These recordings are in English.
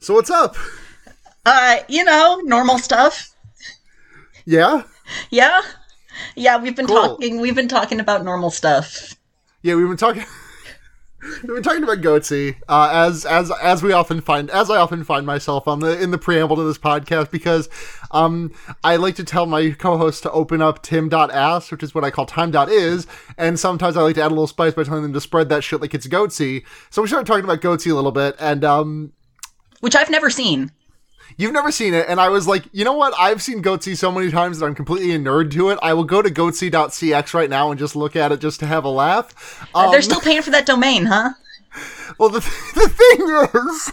So what's up? Uh, you know, normal stuff. Yeah? Yeah? Yeah, we've been Cool. talking we've been talking about normal stuff. Yeah, we've been talking We've been talking about Goatse, uh, as as as we often find as I often find myself on the in the preamble to this podcast because um I like to tell my co-hosts to open up tim.ass, which is what I call time.is, and sometimes I like to add a little spice by telling them to spread that shit like it's Goatse. So we started talking about Goatse a little bit, and um Which I've never seen. You've never seen it, and I was like, you know what? I've seen Goatse so many times that I'm completely a nerd to it. I will go to goatse.cx right now and just look at it just to have a laugh. Um, They're still paying for that domain, huh? well, the, the thing is,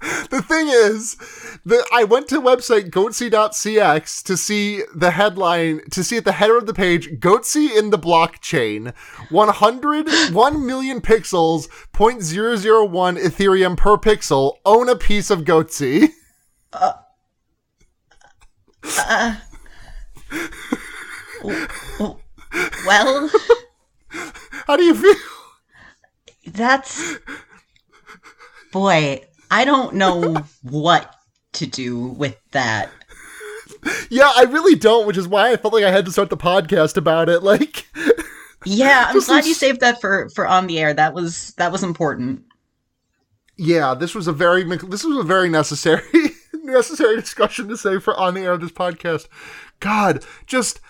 the thing is, that I went to website goatse.cx to see the headline, to see at the header of the page, Goatse in the blockchain, 100, 1 million pixels, 0.001 Ethereum per pixel, own a piece of Goatse. Uh. Well, How do you feel? that's boy, I don't know what to do with that. Yeah, I really don't, which is why I felt like I had to start the podcast about it. Like, Yeah, I'm glad you saved that for for on the air. That was that was important. yeah, this was a very this was a very necessary necessary discussion to say for on the air of this podcast. God, just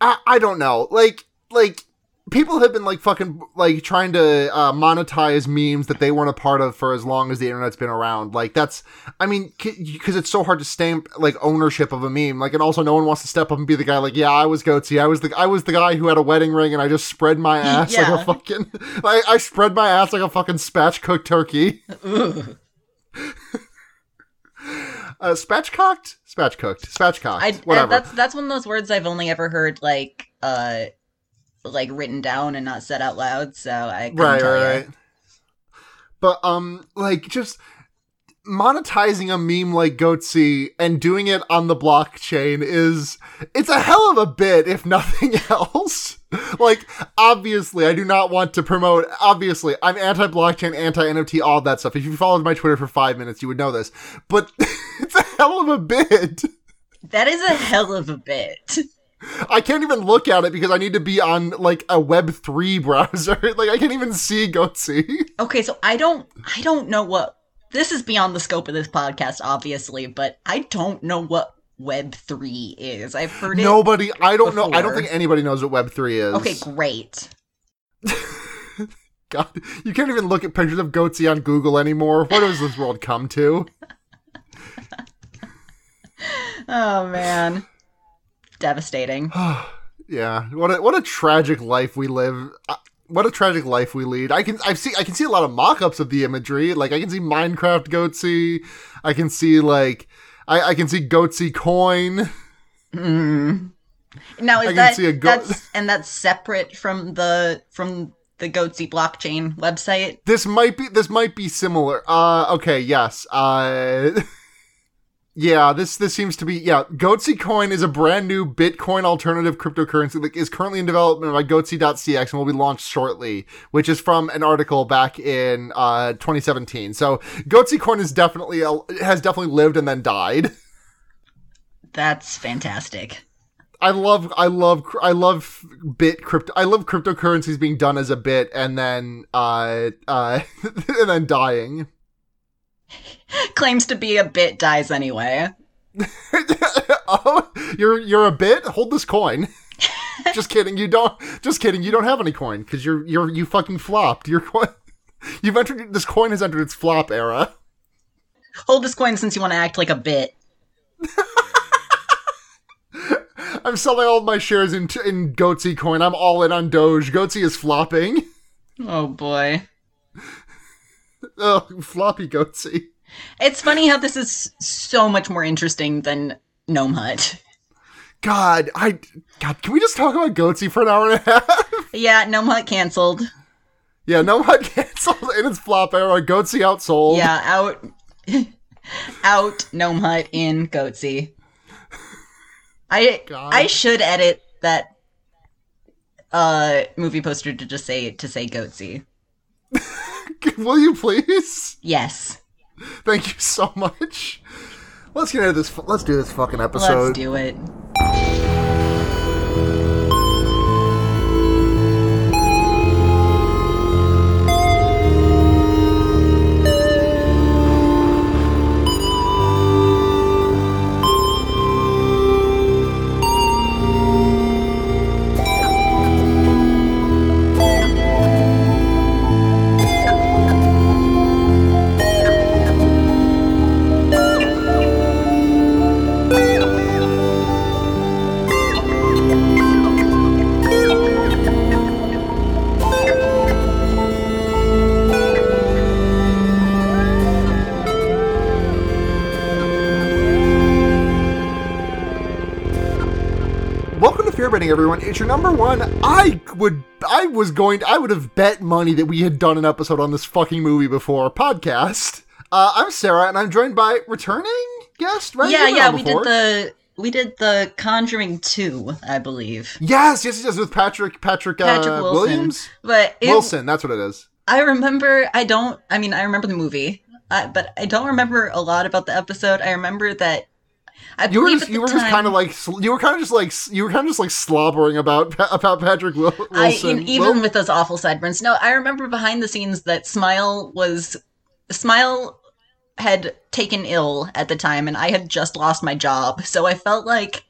I I don't know. Like like people have been like fucking like trying to uh, monetize memes that they weren't a part of for as long as the internet's been around. Like that's I mean because it's so hard to stamp like ownership of a meme. Like and also no one wants to step up and be the guy like yeah I was goatse. I was the I was the guy who had a wedding ring and I just spread my ass like a fucking I, I spread my ass like a fucking spatchcooked turkey. Uh, spatchcocked, spatchcooked, spatchcocked, I whatever. that's that's one of those words I've only ever heard like uh like written down and not said out loud. So I right, tell right, right. But um, like just monetizing a meme like Goatse and doing it on the blockchain is it's a hell of a bit, if nothing else. like, obviously, I do not want to promote. Obviously, I'm anti-blockchain, anti-NFT, all that stuff. If you followed my Twitter for five minutes, you would know this. But it's a hell of a bit. That is a hell of a bit. I can't even look at it because I need to be on like a Web three browser. like I can't even see Goatse. Okay, so I don't I don't know what this is beyond the scope of this podcast, obviously, but I don't know what Web three is. I've heard it. Nobody, I don't know. I don't think anybody knows what Web three is. Okay, great. God, you can't even look at pictures of Goatse on Google anymore. What does this world come to? Oh man. Devastating. Yeah, what a what a tragic life we live. Uh, what a tragic life we lead. I can I see I can see a lot of mock-ups of the imagery. Like I can see Minecraft Goatse. I can see like I, I can see Goatse coin. Mm. Now I is can that see a goat- that's and that's separate from the from the Goatse blockchain website? This might be this might be similar. Uh okay, yes. Uh Yeah, this this seems to be yeah. Goatse Coin is a brand new Bitcoin alternative cryptocurrency that is currently in development by Goatse.cx and will be launched shortly, which is from an article back in uh 2017. So Goatse Coin is definitely a, has definitely lived and then died. That's fantastic. I love I love I love bit crypto I love cryptocurrencies being done as a bit and then uh uh and then dying. Claims to be a bit dies anyway. oh, you're you're a bit. Hold this coin. just kidding. You don't. Just kidding. You don't have any coin because you're you're you fucking flopped. Your coin. You've entered. This coin has entered its flop era. Hold this coin since you want to act like a bit. I'm selling all of my shares in in Goatse coin. I'm all in on Doge. Goatse is flopping. Oh boy. Oh, floppy Goatse. It's funny how this is so much more interesting than Gnome Hut. God, I God, can we just talk about Goatse for an hour and a half? Yeah, Gnome Hut canceled. yeah, no one canceled in its flop era. Goatse outsold. Yeah, out out Gnome Hut in Goatse. I God. I should edit that uh movie poster to just say to say Goatse. Will you please? Yes. Thank you so much. Let's get into this. Let's do this fucking episode. Let's do it. Welcome to Fear Betting, everyone. It's your number one. I would, I was going, I would have bet money that we had done an episode on this fucking movie before our podcast. Uh, I'm Sarah, and I'm joined by returning guest, right? Yeah, yeah, we before. did the we did the Conjuring two, I believe. Yes, yes, yes, with Patrick, Patrick, uh, Patrick Wilson. Williams, But it, Wilson. That's what it is. I remember. I don't. I mean, I remember the movie, uh, but I don't remember a lot about the episode. I remember that. I You were just, you were just kind of like, you were kind of just like, you were kind of just like slobbering about about Patrick Wil- I, Wilson. e- even Wil- with those awful sideburns. No, I remember behind the scenes that Smile was Smile had taken ill at the time, and I had just lost my job, so I felt like.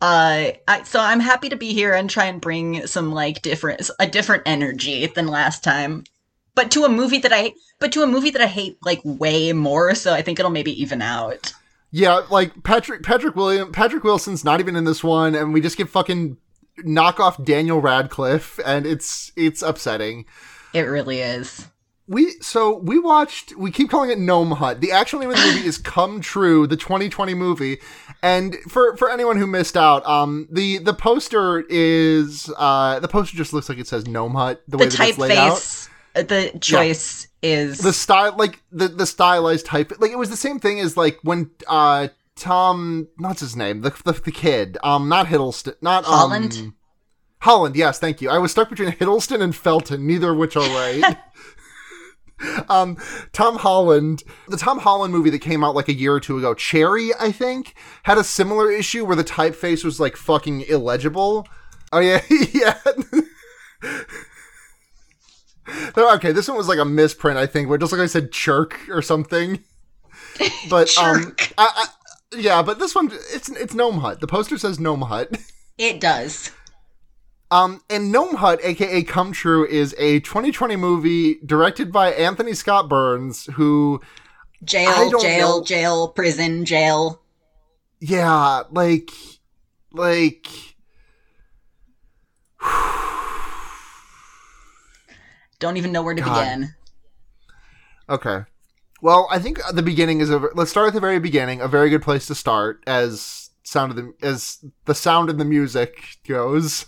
Uh, I, so I'm happy to be here and try and bring some like different a different energy than last time, but to a movie that I but to a movie that I hate like way more. So I think it'll maybe even out. Yeah, like Patrick Patrick William Patrick Wilson's not even in this one, and we just get fucking knock off Daniel Radcliffe, and it's it's upsetting. It really is. We so we watched. We keep calling it Gnome Hut. The actual name of the movie is Come True, the 2020 movie. And for for anyone who missed out, um, the the poster is uh the poster just looks like it says Gnome Hut the, The way that it's laid out. typeface, uh, the choice is the style like the the stylized type like it was the same thing as like when uh tom what's his name? The the, the kid. Um not hiddleston not um, Holland? holland yes thank you. I was stuck between hiddleston and felton neither of which are right. Um tom holland the tom holland movie that came out like a year or two ago cherry i think had a similar issue where the typeface was like fucking illegible. Oh yeah yeah no, okay, this one was like a misprint, I think, where just like I said chirk or something. But um, I, I, yeah, but this one it's it's Gnome Hut. The poster says Gnome Hut. it does. Um, and Gnome Hut, aka Come True, is a 2020 movie directed by Anthony Scott Burns, who, Jail, jail, know. jail, prison, jail. yeah, like, like, Don't even know where to God. begin. okay. Well, I think the beginning is a. Let's start at the very beginning. A very good place to start, as sound of the as the sound and the music goes.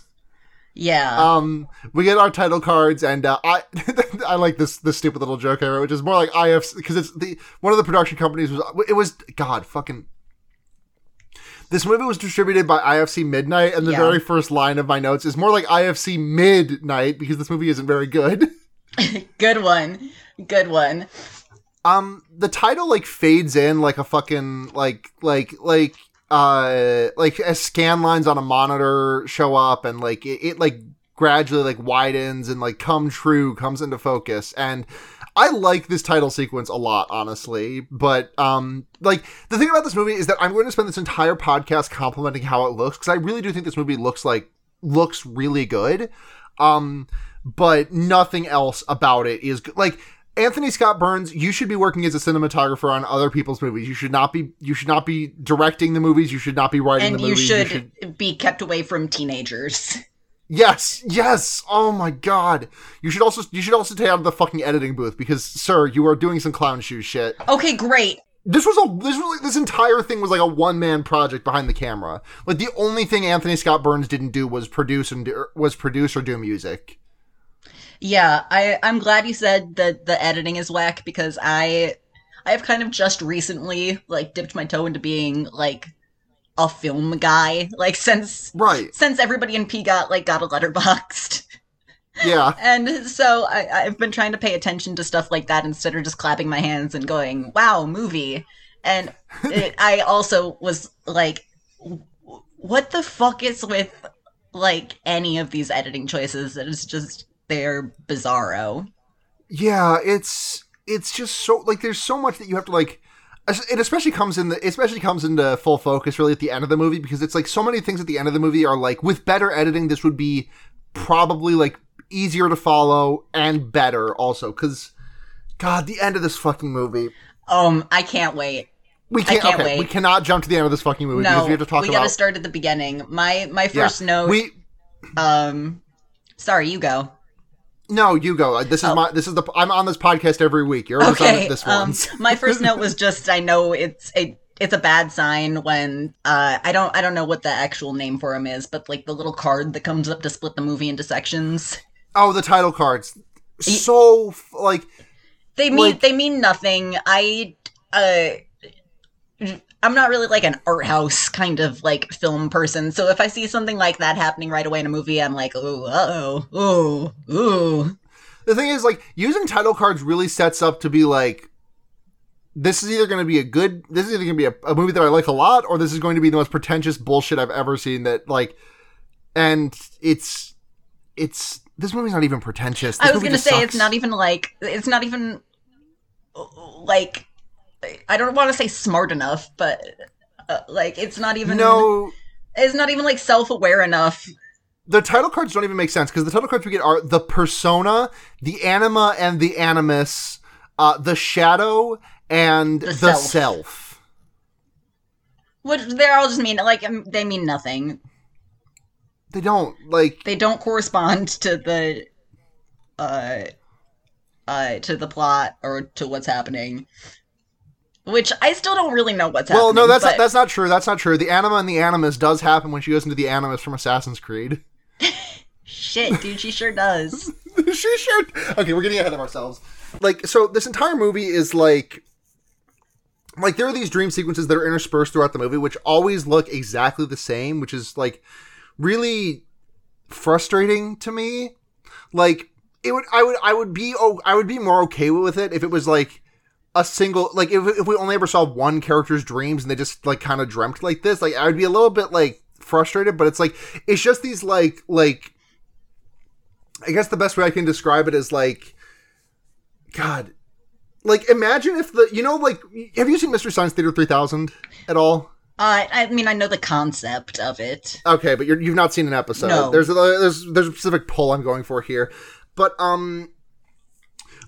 Yeah. Um, we get our title cards, and uh, I I like this this stupid little joke I wrote, which is more like IFC because it's the one of the production companies was it was God fucking. This movie was distributed by IFC Midnight, and the Yeah. very first line of my notes is more like IFC Midnight because this movie isn't very good. Good one. Good one. Um, the title like fades in like a fucking like like like uh like as scan lines on a monitor show up and like it, it like gradually like widens and like come true comes into focus and I like this title sequence a lot, honestly. But um, like the thing about this movie is that I'm going to spend this entire podcast complimenting how it looks because I really do think this movie looks like looks really good. Um, but nothing else about it is good. like Anthony Scott Burns. You should be working as a cinematographer on other people's movies. You should not be. You should not be directing the movies. You should not be writing And the you movies. should, be kept away from teenagers. Yes, yes. Oh my god. You should also you should also take out of the fucking editing booth because, sir, you are doing some clown shoe shit. Okay, great. This was a this was like this entire thing was like a one man project behind the camera. Like the only thing Anthony Scott Burns didn't do was produce and do, was produce or do music. Yeah, I I'm glad you said that the editing is whack because I I have kind of just recently like dipped my toe into being like a film guy. Like since Right. since everybody in P got like got a Letterboxd. Yeah. And so I, I've been trying to pay attention to stuff like that instead of just clapping my hands and going, "Wow, movie." And it, I also was like, "What the fuck is with like any of these editing choices? It is just they're bizarro." Yeah, it's it's just so like there's so much that you have to like it especially comes in the especially comes into full focus really at the end of the movie because it's like so many things at the end of the movie are like with better editing this would be probably like easier to follow and better also cuz god the end of this fucking movie Um, I can't wait. we can't, can't okay, wait. we cannot jump to the end of this fucking movie No, because we have to talk we about gotta start at the beginning. My my yeah. first note. we um, sorry, you go. No you go this is Oh. my this is the I'm on this podcast every week you're always on Okay. it this Um, my first note was just I know it's a it's a bad sign when uh I don't I don't know what the actual name for him is, but like the little card that comes up to split the movie into sections. oh the title cards so like They mean Like- they mean nothing. I uh I'm not really like an art house kind of like film person, so if I see something like that happening right away in a movie, I'm like, ooh, uh oh, ooh, ooh. the thing is like using title cards really sets up to be like this is either going to be a good this is either going to be a, a movie that i like a lot or this is going to be the most pretentious bullshit i've ever seen that like and it's it's this movie's not even pretentious this I was gonna say sucks. it's not even like it's not even like I don't want to say smart enough, but uh, like it's not even no it's not even like self aware enough. the title cards don't even make sense because the title cards we get are the persona the anima and the animus uh the shadow and The the, self. self. Which they're all just mean like um, they mean nothing. they don't like They don't correspond to the uh uh to the plot or to what's happening. Which I still don't really know what's well happening. Well, no that's but not, that's not true that's not true the anima and the animus does happen when she goes into the animus from assassin's creed shit, dude. She sure does. she sure. Okay, we're getting ahead of ourselves. Like, so this entire movie is like, like there are these dream sequences that are interspersed throughout the movie, which always look exactly the same, which is like really frustrating to me. Like, it would, I would, I would be, oh, I would be more okay with it if it was like a single, like if if we only ever saw one character's dreams and they just like kind of dreamt like this, like I would be a little bit like frustrated. But it's like it's just these like like I guess the best way I can describe it is like, God, like imagine if the you know like have you seen Mystery Science Theater three thousand at all? Uh, I mean, I know the concept of it. Okay, but you're, you've not seen an episode. No. There's a there's there's a specific pull I'm going for here, but um,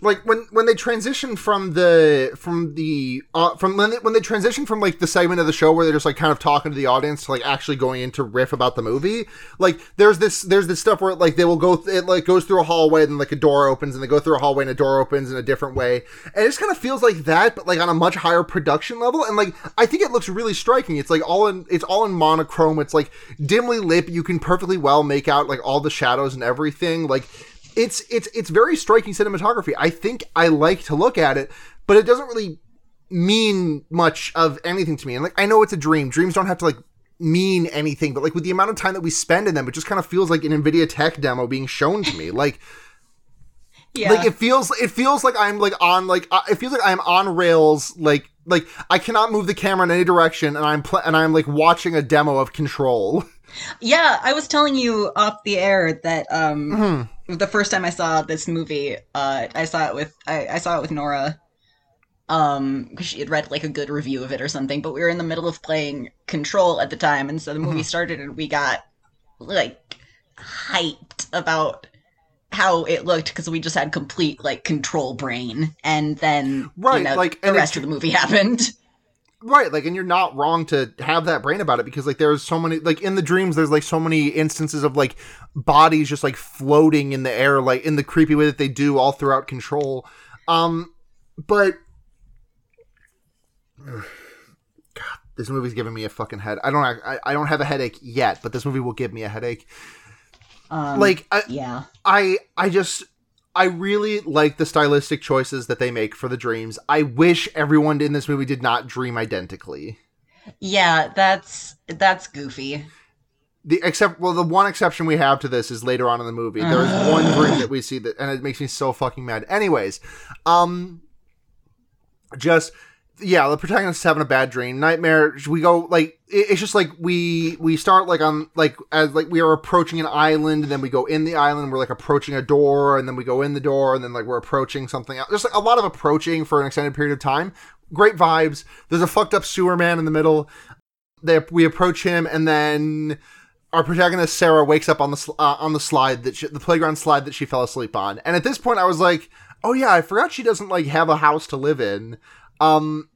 like when when they transition from the from the uh, from when they, when they transition from like the segment of the show where they're just like kind of talking to the audience to like actually going into riff about the movie. Like there's this there's this stuff where like they will go it like goes through a hallway and like a door opens and they go through a hallway and a door opens in a different way and it just kind of feels like that but like on a much higher production level and like I think it looks really striking. It's like all in it's all in monochrome. It's like dimly lit. You can perfectly well make out like all the shadows and everything. Like it's it's it's very striking cinematography. I think I like to look at it, but it doesn't really mean much of anything to me. And like I know it's a dream. Dreams don't have to like mean anything, but like with the amount of time that we spend in them, it just kind of feels like an Nvidia Tech demo being shown to me. Like Yeah. like it feels it feels like I'm like on like uh, it feels like I'm on rails like like I cannot move the camera in any direction and I'm pl- and I'm like watching a demo of Control. Yeah, I was telling you off the air that um Mm-hmm. The first time I saw this movie, uh I saw it with I, I saw it with Nora. Um, because she had read like a good review of it or something, but we were in the middle of playing Control at the time, and so the Mm-hmm. movie started and we got like hyped about how it looked because we just had complete like control brain, and then Right, you know, like, the rest of the movie happened. Right, like, and you're not wrong to have that brain about it because, like, there's so many, like, in the dreams, there's like so many instances of like bodies just like floating in the air, like in the creepy way that they do all throughout Control. Um, but God, this movie's giving me a fucking head. I don't, I, I don't have a headache yet, but this movie will give me a headache. Um, Like, I, yeah, I I just I really like the stylistic choices that they make for the dreams. I wish everyone in this movie did not dream identically. yeah, that's that's goofy. the except well the one exception we have to this is later on in the movie. There is one dream that we see that and it makes me so fucking mad. Anyways, um just yeah, the protagonist having a bad dream. Nightmare. We go like it's just like we we start like on like as like we are approaching an island, and then we go in the island. We're like approaching a door, and then we go in the door, and then like we're approaching something. else. Just like a lot of approaching for an extended period of time. Great vibes. There's a fucked up sewer man in the middle. They, we approach him, and then our protagonist Sarah wakes up on the uh, on the slide that she, the playground slide that she fell asleep on. And at this point, I was like, "Oh yeah, I forgot she doesn't like have a house to live in." Um,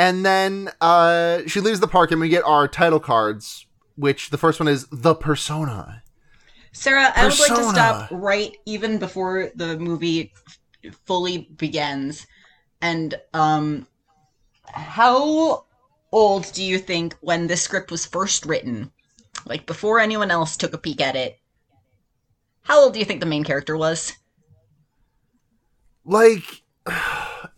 and then uh, she leaves the park, and we get our title cards, which the first one is the persona. Sarah, I would like to stop right even before the movie f- fully begins. And um how old do you think when this script was first written? Like before anyone else took a peek at it. How old do you think the main character was? Like,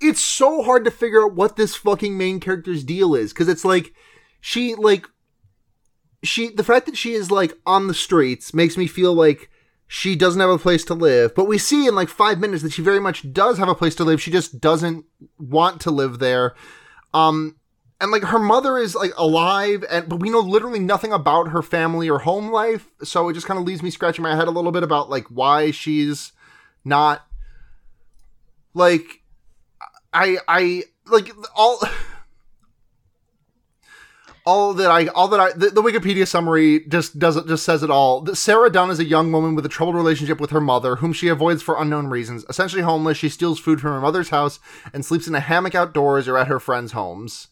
it's so hard to figure out what this fucking main character's deal is because it's like she like she the fact that she is like on the streets makes me feel like she doesn't have a place to live but we see in like five minutes that she very much does have a place to live she just doesn't want to live there. Um and like her mother is like alive and but we know literally nothing about her family or home life so it just kind of leaves me scratching my head a little bit about like why she's not like i i like all all that I, all that I, the, the Wikipedia summary just doesn't just says it all. Sarah Dunn is a young woman with a troubled relationship with her mother, whom she avoids for unknown reasons. Essentially homeless, she steals food from her mother's house and sleeps in a hammock outdoors or at her friends' homes.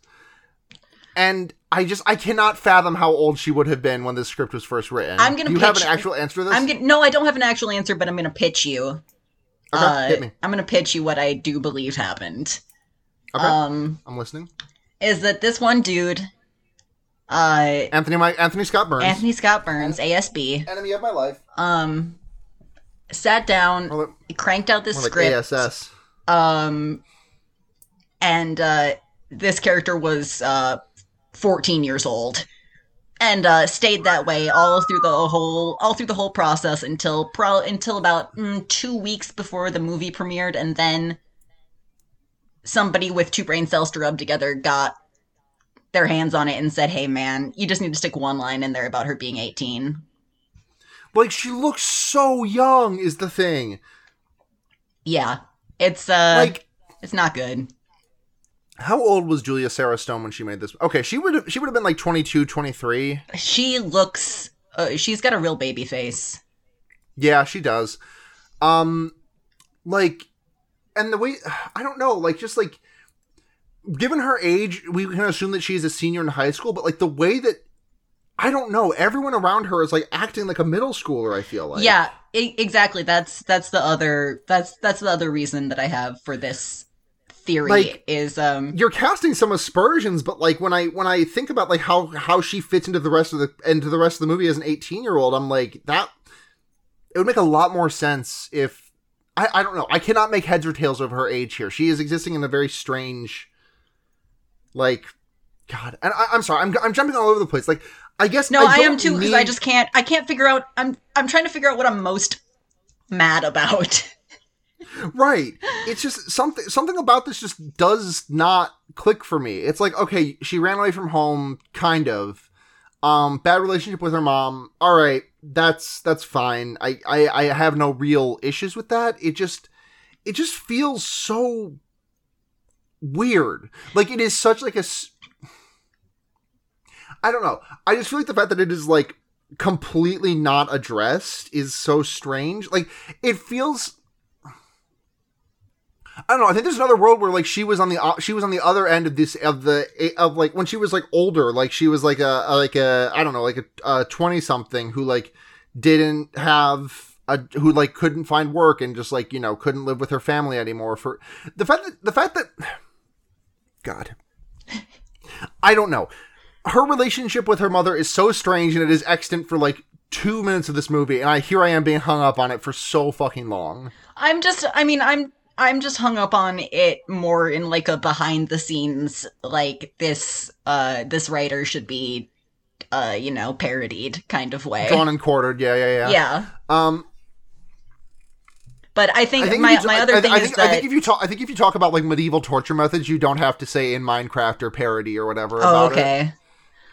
And I just, I cannot fathom how old she would have been when this script was first written. I'm gonna Do you have an actual answer to this? I'm gonna no, I don't have an actual answer, but I'm gonna pitch you. Okay, uh, hit me. I'm gonna pitch you what I do believe happened. Okay, Um, I'm listening. is that this one dude, uh, Anthony, my Anthony Scott Burns, Anthony Scott Burns, ASB, enemy of my life. um, sat down, like, cranked out this like script, ASS. um, and uh, this character was uh, 14 years old, and uh, stayed that way all through the whole all through the whole process until pro until about mm, two weeks before the movie premiered, and then somebody with two brain cells to rub together got their hands on it and said, "Hey, man, you just need to stick one line in there about her being 18." Like she looks so young is the thing. Yeah, it's uh, Like it's not good. How old was Julia Sarah Stone when she made this? Okay, she would have she would have been like 22, 23. She looks, uh, she's got a real baby face. Yeah, she does. Um like and the way I don't know, like just like given her age, we can assume that she's a senior in high school, but like the way that I don't know, everyone around her is like acting like a middle schooler, I feel like. yeah, e- exactly. That's that's the other that's that's the other reason that I have for this theory Like- is um you're casting some aspersions, but like when I when I think about like how how she fits into the rest of the into the rest of the movie as an 18 year old, I'm like that. It would make a lot more sense if I I don't know. I cannot make heads or tails of her age here. She is existing in a very strange, like, God. And I, I'm sorry, I'm I'm jumping all over the place. Like I guess no, I, am too because I just can't I can't figure out I'm I'm trying to figure out what I'm most mad about. Right. It's just something something about this just does not click for me. It's like, okay, she ran away from home, kind of. Um, bad relationship with her mom. All right, that's that's fine. I, I I have no real issues with that. It just it just feels so weird. Like it is such like a I don't know. I just feel like the fact that it is like completely not addressed is so strange. Like it feels I don't know. I think there's another world where like she was on the she was on the other end of this of the of like when she was like older, like she was like a, a like a I don't know like a twenty something who like didn't have a who like couldn't find work and just like you know couldn't live with her family anymore for the fact that the fact that God, I don't know. Her relationship with her mother is so strange and it is extant for like two minutes of this movie, and I here I am being hung up on it for so fucking long. I'm just I mean I'm I'm just hung up on it more in like a behind the scenes like this uh this writer should be uh, you know, parodied kind of way. Drawn and quartered. Yeah, yeah, yeah. yeah. Um, But I think, I think my, you, my other I, thing I is think, that I think if you talk, I think if you talk about like medieval torture methods, you don't have to say in Minecraft or parody or whatever oh about it. okay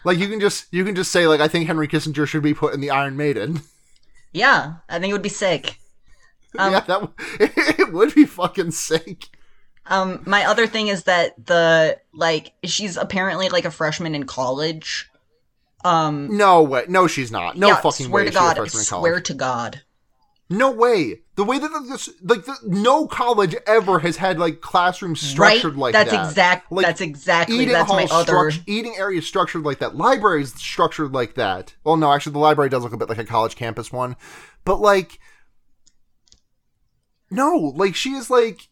Like you can just you can just say like I think Henry Kissinger should be put in the Iron Maiden. yeah I think it would be sick. Um, yeah, that w- it would be fucking sick. Um, my other thing is that the like she's apparently like a freshman in college. Um, No way. No, she's not. No yeah, fucking swear way. to God, she's a freshman in swear college. to God. No way. The way that this like the, no college ever has had like classrooms Right? structured like that's that. exact. Like, that's exactly. eating That's my other. eating area structured like that. Libraries structured like that. Well, no, actually, the library does look a bit like a college campus one, but like, no, like she is like.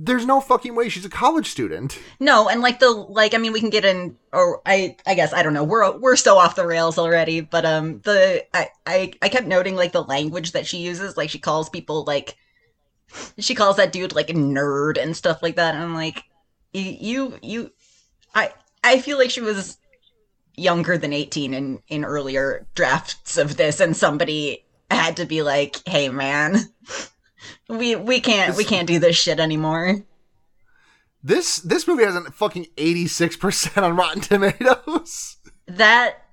There's no fucking way she's a college student. No, and like the like. I mean, we can get in. Or I. I guess I don't know. We're we're so off the rails already. But um, the I I I kept noting like the language that she uses. Like she calls people like. She calls that dude like a nerd and stuff like that. And I'm like, you you, I I feel like she was younger than 18 in in earlier drafts of this, and somebody had to be like, hey man. We we can't we can't do this shit anymore. This this movie has a fucking 86% on Rotten Tomatoes. that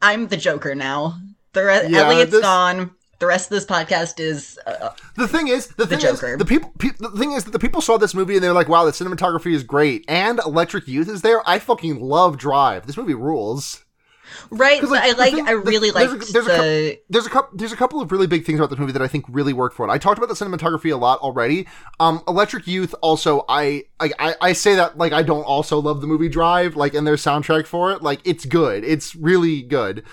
I'm the Joker now. The re- Yeah, Elliot's this- gone. The rest of this podcast is uh, The thing is, the, thing Joker. is, the people, pe- the thing is that the people saw this movie and they're like, "Wow, the cinematography is great," and Electric Youth is there. I fucking love Drive. This movie rules. Right. like, I like. thing- I really there's liked there's a cou- the. There's a couple. There's a couple of really big things about this movie that I think really work for it. I talked about the cinematography a lot already. Um, Electric Youth also. I, I I I say that like I don't also love the movie Drive. Like and their soundtrack for it. Like it's good. It's really good.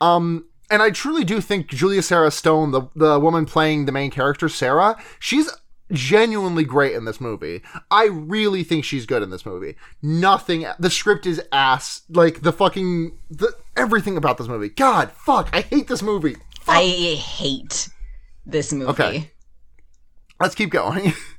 Um. And I truly do think Julia Sarah Stone, the the woman playing the main character, Sarah, she's genuinely great in this movie. I really think she's good in this movie. Nothing the script is ass. Like the fucking the everything about this movie. God, fuck, I hate this movie. I hate this movie. Okay. Let's keep going.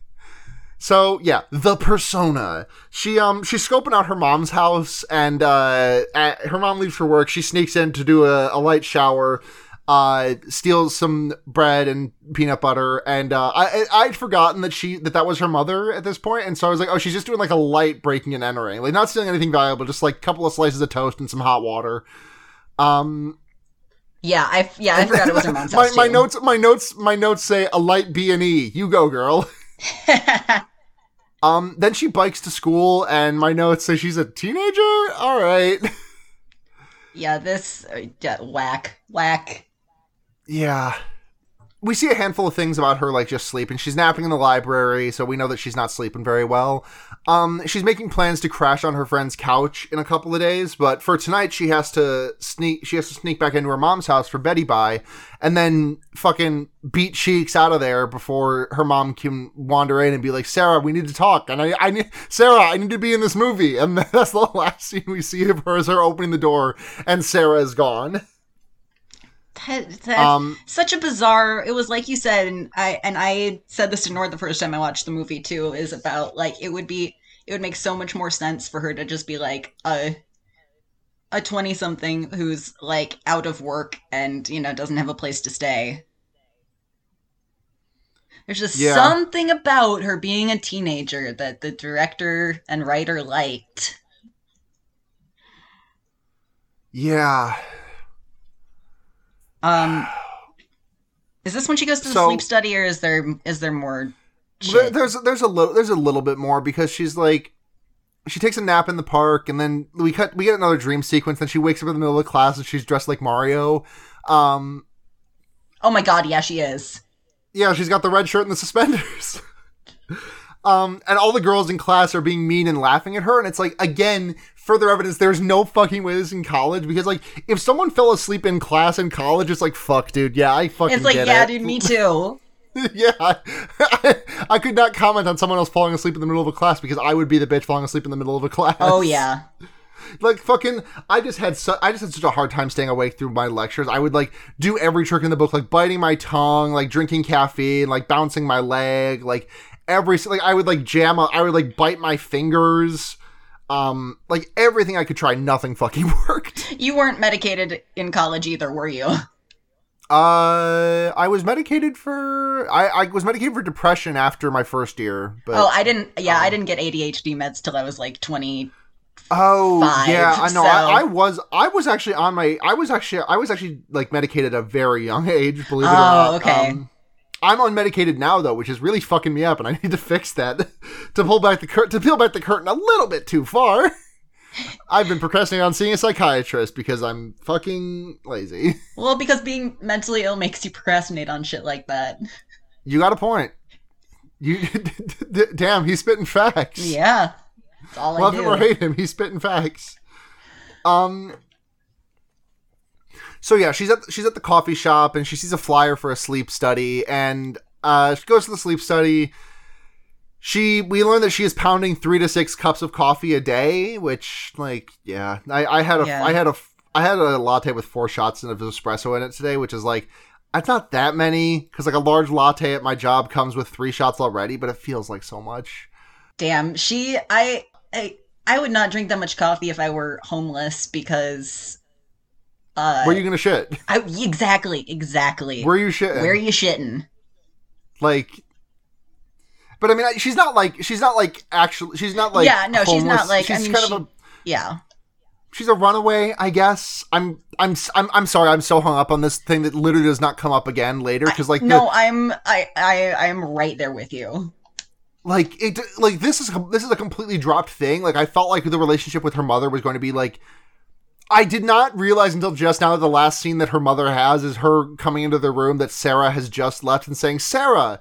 So yeah, the persona. She um she's scoping out her mom's house, and uh, at, her mom leaves for work. She sneaks in to do a, a light shower, uh, steals some bread and peanut butter, and uh, I I- I'd forgotten that she that that was her mother at this point, and so I was like, oh, she's just doing like a light breaking and entering, like not stealing anything valuable, just like a couple of slices of toast and some hot water. Um, Yeah, I yeah I forgot it was her mom's my, my notes my notes my notes say a light B and E. You go, girl. Um, then she bikes to school, and my notes say she's a teenager. All right. yeah, this uh, yeah, whack whack. Yeah. We see a handful of things about her, like just sleeping. She's napping in the library, so we know that she's not sleeping very well. Um, she's making plans to crash on her friend's couch in a couple of days, but for tonight, she has to sneak. She has to sneak back into her mom's house for Betty Bye, and then fucking beat cheeks out of there before her mom can wander in and be like, "Sarah, we need to talk." And I, I need Sarah, I need to be in this movie. And that's the last scene we see of her is her opening the door, and Sarah is gone. That, Um, such a bizarre. It was like you said, and I and I said this to Nora the first time I watched the movie too. Is about like it would be it would make so much more sense for her to just be like a a twenty something who's like out of work and you know doesn't have a place to stay. There's just Yeah. something about her being a teenager that the director and writer liked. Yeah. Um, is this when she goes to the So- sleep study, or is there is there more? There, there's there's a little there's a little bit more because she's like she takes a nap in the park and then we cut we get another dream sequence then she wakes up in the middle of the class and she's dressed like Mario. Um Oh my god, yeah, she is. yeah, she's got the red shirt and the suspenders. um and all the girls in class are being mean and laughing at her and it's like again further evidence there's no fucking way this is in college because like if someone fell asleep in class in college it's like fuck dude yeah I fucking It's like, yeah, it. dude, me too. yeah, I, I could not comment on someone else falling asleep in the middle of a class because I would be the bitch falling asleep in the middle of a class. Oh yeah. like fucking. I just had su- I just had such a hard time staying awake through my lectures. I would like do every trick in the book, like biting my tongue, like drinking caffeine, like bouncing my leg, like every like I would like jam. I would like bite my fingers. Um, like everything I could try, nothing fucking worked. You weren't medicated in college either, were you? Uh, I was medicated for I, I was medicated for depression after my first year, but oh, I didn't. Yeah, I um, didn't get ADHD meds till I was like twenty. Oh five, yeah, I know. so- I, I was I was actually on my I was actually I was actually like medicated at a very young age. Believe it or not. Oh, not. okay. Um, I'm unmedicated now though, which is really fucking me up, and I need to fix that to pull back the cur- to peel back the curtain a little bit too far. I've been procrastinating on seeing a psychiatrist because I'm fucking lazy. Well, because being mentally ill makes you procrastinate on shit like that. You got a point. You damn, he's spitting facts. Yeah, that's all Love I him or hate him, he's spitting facts. Um. So yeah, she's at she's at the coffee shop and she sees a flyer for a sleep study, and uh, she goes to the sleep study. She we learn that she is pounding three to six cups of coffee a day, which like yeah, I, I had a I Yeah. had a I had a latte with four shots of espresso in it today, which is like it's not that many because like a large latte at my job comes with three shots already, but it feels like so much. Damn, she. I. I. I would not drink that much coffee if I were homeless because. Uh, Where are you gonna shit? I, exactly, exactly. Where are you shitting? Where are you shitting? like but i mean she's not like she's not like actually she's not like Yeah, no, she's not homeless. like- I she's mean, kind she- of a Yeah. she's a runaway i guess i'm i'm i'm, I'm sorry i'm so hung up on this thing that literally does not come up again later because like no, the, I'm. I. I. I am right there with you. like it like this is this is a completely dropped thing like i felt like the relationship with her mother was going to be like I did not realize until just now that the last scene that her mother has is her coming into the room that Sarah has just left and saying, Sarah.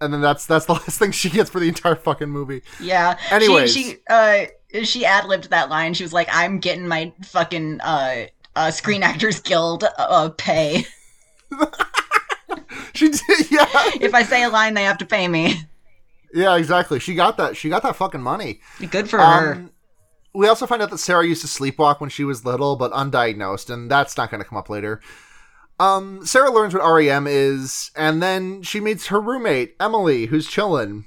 And then that's that's the last thing she gets for the entire fucking movie. Yeah. Anyway, she, she uh she ad libbed that line. She was like, "I'm getting my fucking uh, uh Screen Actors Guild uh pay. She did, yeah, If I say a line, they have to pay me. yeah, exactly. She got that. She got that fucking money. Good for her. We also find out that Sarah used to sleepwalk when she was little, but undiagnosed, and that's not going to come up later. Um, Sarah learns what REM is, and then she meets her roommate Emily, who's chillin'.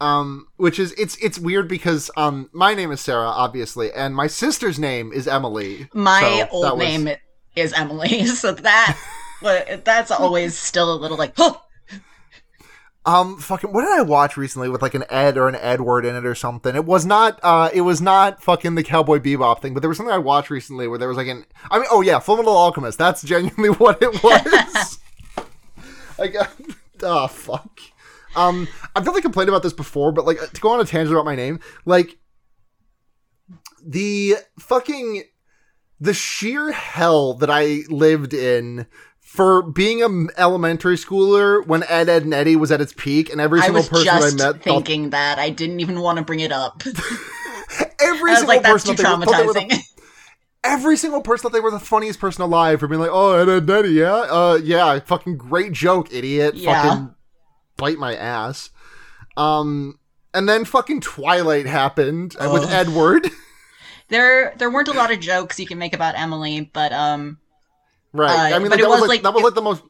Um, which is it's it's weird because um my name is Sarah, obviously, and my sister's name is Emily. My So old was- name is Emily, so that but that's always still a little like, oh, Um, fucking, what did I watch recently with like an Ed or an Edward in it or something? It was not, uh, it was not fucking the Cowboy Bebop thing, but there was something I watched recently where there was like an, I mean, oh yeah, Full Metal Alchemist. That's genuinely what it was. like, uh, oh fuck. Um, I've definitely complained about this before, but like to go on a tangent about my name, like the fucking the sheer hell that I lived in for being an elementary schooler when Ed, Ed, and Eddie was at its peak, and every I single was person just I met thought, thinking that. I didn't even want to bring it up. every I was single like, that's person too that they were- thought they were the- traumatizing. every single person thought they were the funniest person alive for being like, oh, Ed, Ed, and Eddie, yeah, uh, yeah, fucking great joke, idiot, Yeah. fucking bite my ass. Um, and then fucking Twilight happened uh, with Edward. there, there weren't a lot of jokes you can make about Emily, but um, right. Uh, I mean, but like, that was was, like, that was like the most.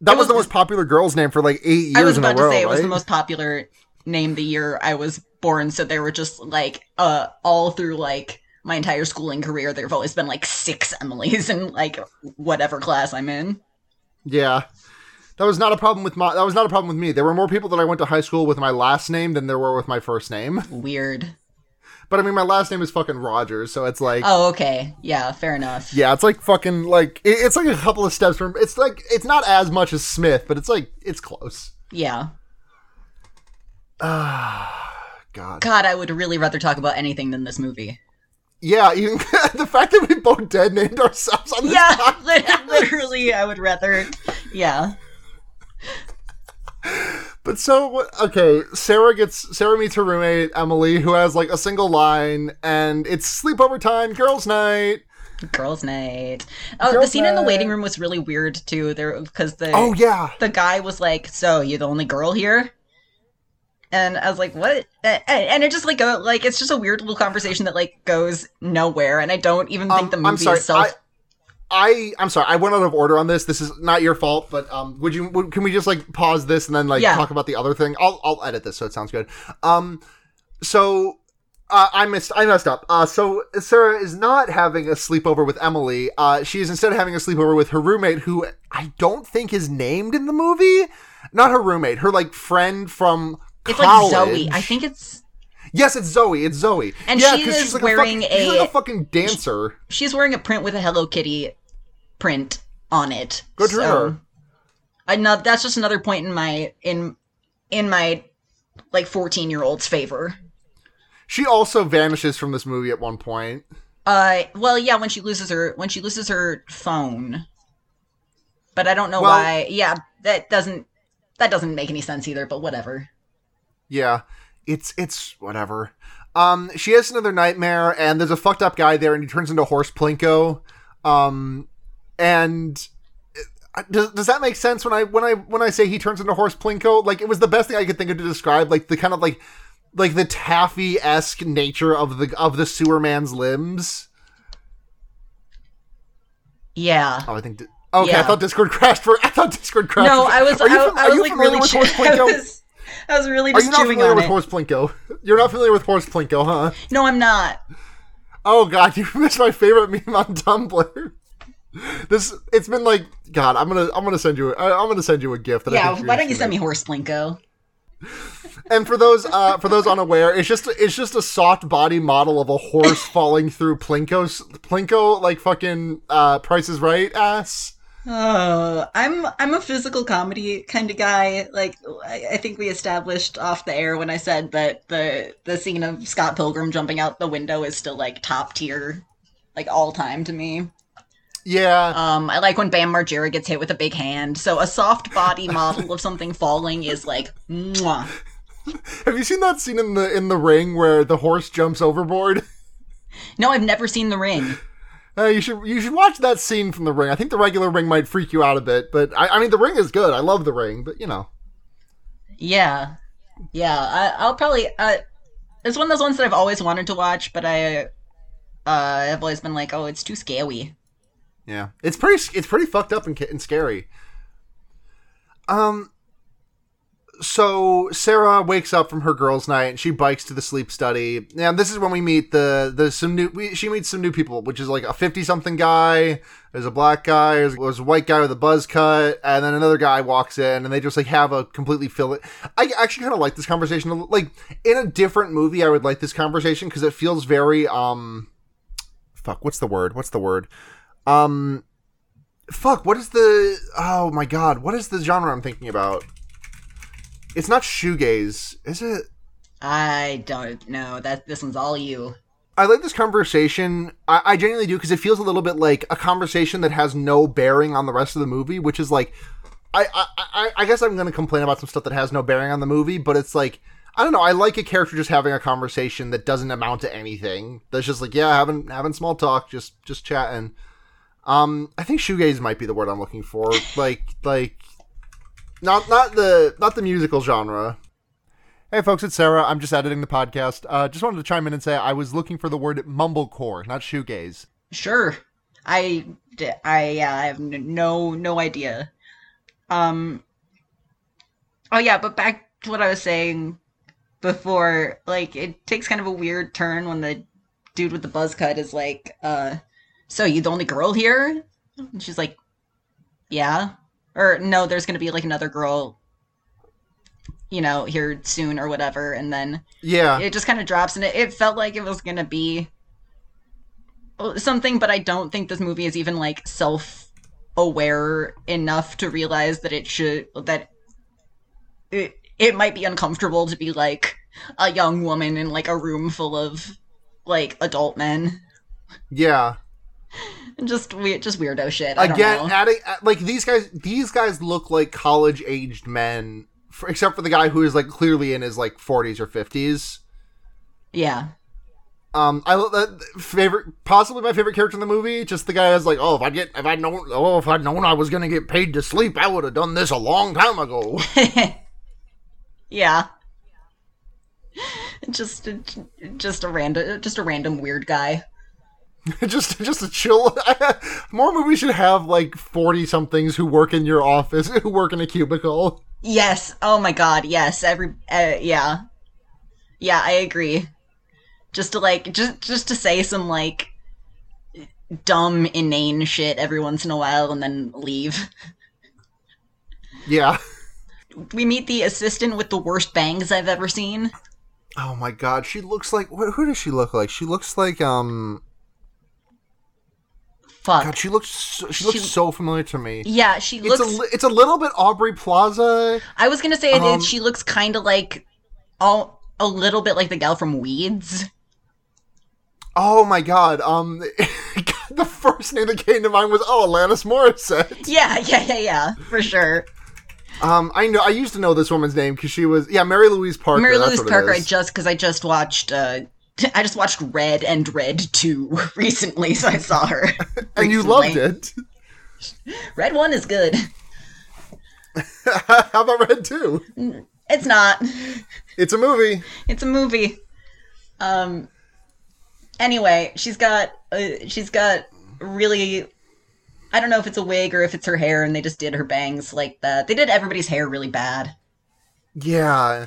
That was, the most popular girl's name for like eight years I was about row, to say it was the most popular name the year I was born. So there were just like uh all through like my entire schooling career, there have always been like six Emilys in like whatever class I'm in. Yeah. That was not a problem with my that was not a problem with me. There were more people that I went to high school with my last name than there were with my first name. Weird. But I mean my last name is fucking Rogers, so it's like Oh, okay. Yeah, fair enough. yeah, it's like fucking like it- it's like a couple of steps from it's like it's not as much as Smith, but it's like it's close. Yeah. Ah, God. God, I would really rather talk about anything than this movie. Yeah, even the fact that we both dead named ourselves on this Yeah, podcast. lit- literally, I would rather. Yeah. But so okay, Sarah gets Sarah meets her roommate Emily, who has like a single line, and it's sleepover time, girls' night. Girls' night. Oh, the Girls' scene in the waiting room was really weird too. There because the Oh yeah, the guy was like, "So you're the only girl here?" And I was like, "What?" And it just like go like it's just a weird little conversation that like goes nowhere. And I don't even think Um, the movie I'm sorry. is self. I, I I'm sorry. I went out of order on this. This is not your fault, but um, would you? Would, can we just like pause this and then like Yeah. talk about the other thing? I'll I'll edit this so it sounds good. Um, so uh, I missed. I messed up. Uh, so Sarah is not having a sleepover with Emily. Uh, she is instead having a sleepover with her roommate, who I don't think is named in the movie. Not her roommate, her like friend from It's college. like Zoe. I think it's Yes, it's Zoe. It's Zoe. And yeah, she is she's like wearing a, fucking, she's a- like a fucking dancer. she's wearing a print with a Hello Kitty print on it. Good for her. I know that's just another point in my in in my like 14 year old's favor. She also vanishes from this movie at one point. Uh, well, yeah, when she loses her when she loses her phone, but I don't know Well- why. Yeah, that doesn't that doesn't make any sense either. But whatever. Yeah, it's it's whatever. Um, she has another nightmare, and there's a fucked up guy there, and he turns into Horse Plinko. Um, and uh, does, does that make sense when I when I when I say he turns into Horse Plinko? Like it was the best thing I could think of to describe like the kind of like like the taffy esque nature of the of the sewer man's limbs. Yeah. Oh, I think. di- Okay, I thought Discord crashed for. I thought Discord crashed. No, for- I was Are you, I, fam- I are was you like familiar really with Horse I was, I was really just Are you not chewing familiar on with it. Horse Plinko? You're not familiar with Horse Plinko, huh? No, I'm not. Oh god, you missed my favorite meme on Tumblr. This it's been like God. I'm gonna I'm gonna send you I, I'm gonna send you a gift. That I Yeah, think why don't you send me Horse Plinko? And for those uh for those unaware, it's just it's just a soft body model of a horse falling through Plinko's Plinko like fucking uh Price is Right ass. Oh, I'm I'm a physical comedy kind of guy. Like I, I think we established off the air when I said that the the scene of Scott Pilgrim jumping out the window is still like top tier, like all time to me. Yeah, Um, I like when Bam Margera gets hit with a big hand. So a soft body model of something falling is like, mwah. have you seen that scene in the in the ring where the horse jumps overboard? No, I've never seen The Ring. Uh, you should you should watch that scene from the ring. I think the regular ring might freak you out a bit, but I, I mean the ring is good. I love the ring, but you know. Yeah, yeah. I, I'll probably. Uh, it's one of those ones that I've always wanted to watch, but I, uh, I've always been like, oh, it's too scary. Yeah, it's pretty. It's pretty fucked up and, and scary. Um. So Sarah wakes up from her girls' night and she bikes to the sleep study. Now this is when we meet the the some new. We, she meets some new people, which is like a fifty something guy. There's a black guy. There's, there's a white guy with a buzz cut, and then another guy walks in, and they just like have a completely fill it. I actually kind of like this conversation. Like in a different movie, I would like this conversation because it feels very um. Fuck. What's the word? What's the word? Um, fuck. What is the? Oh my god. What is the genre I'm thinking about? It's not shoegaze, is it? I don't know. That this one's all you. I like this conversation. I, I genuinely do because it feels a little bit like a conversation that has no bearing on the rest of the movie, which is like, I I, I, I guess I'm going to complain about some stuff that has no bearing on the movie, but it's like. I don't know. I like a character just having a conversation that doesn't amount to anything. That's just like, yeah, having having small talk, just just chatting. Um, I think shoegaze might be the word I'm looking for. Like, like, not not the not the musical genre. Hey folks, it's Sarah. I'm just editing the podcast. Uh, just wanted to chime in and say I was looking for the word mumblecore, not shoegaze. Sure. I, I, yeah, I have no, no idea. Um. Oh yeah, but back to what I was saying before. Like, it takes kind of a weird turn when the dude with the buzz cut is like, uh, "So you the only girl here?" And she's like, "Yeah." Or no, there's gonna be like another girl, you know, here soon or whatever, and then Yeah, it just kind of drops and it, it felt like it was gonna be oh, something but i don't think this movie is even like self-aware enough to realize that it should that it, it might be uncomfortable to be like a young woman in like a room full of like adult men yeah. just weird just weirdo shit I don't Again, know. adding like these guys. These guys look like college-aged men, for, except for the guy who is like clearly in his like 40s or 50s. yeah Um, I love that favorite, possibly my favorite character in the movie. Just the guy that's like, oh, if I get, if I known, oh, if I'd known I was gonna get paid to sleep, I would have done this a long time ago. yeah just just a random just a random weird guy just, just a chill. More movies should have like forty somethings who work in your office, who work in a cubicle. Yes. Oh my god. Yes. Every. Uh, yeah. Yeah, I agree. just to like just just to say some like dumb inane shit every once in a while and then leave. Yeah. We meet the assistant with the worst bangs I've ever seen. Oh my god, she looks like who does she look like? She looks like um Fuck. God, she looks so, she looks She- so familiar to me. yeah, she It's looks. a li- it's a little bit Aubrey Plaza. I was gonna say um, she looks kind of like, all a little bit like the gal from Weeds. Oh my god, um the first name that came to mind was oh Alanis Morissette. Yeah, yeah, yeah, yeah, for sure. Um I know I used to know this woman's name cuz she was yeah, Mary Louise Parker. Mary Louise Parker. I just because I just watched. uh I just watched Red and Red Two recently, so I saw her. and you loved it. Red One is good. How about Red 2? It's not. It's a movie. It's a movie. Um. Anyway, she's got uh, she's got really. I don't know if it's a wig or if it's her hair, and they just did her bangs like that. They did everybody's hair really bad. Yeah.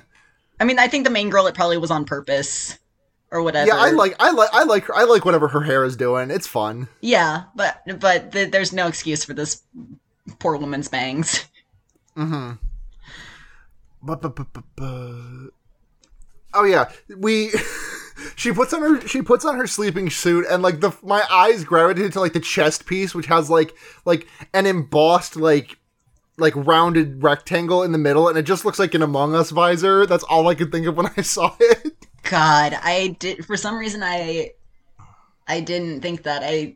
I mean, I think the main girl it probably was on purpose or whatever. Yeah, I like I like I like her I like whatever her hair is doing. It's fun. Yeah, but but th- there's no excuse for this poor woman's bangs. Mm-hmm. Oh yeah, we. she puts on her she puts on her sleeping suit and like the my eyes gravitated to like the chest piece which has like like an embossed like like rounded rectangle in the middle and it just looks like an Among Us visor. That's all I could think of when I saw it. God, I did for some reason I I didn't think that I.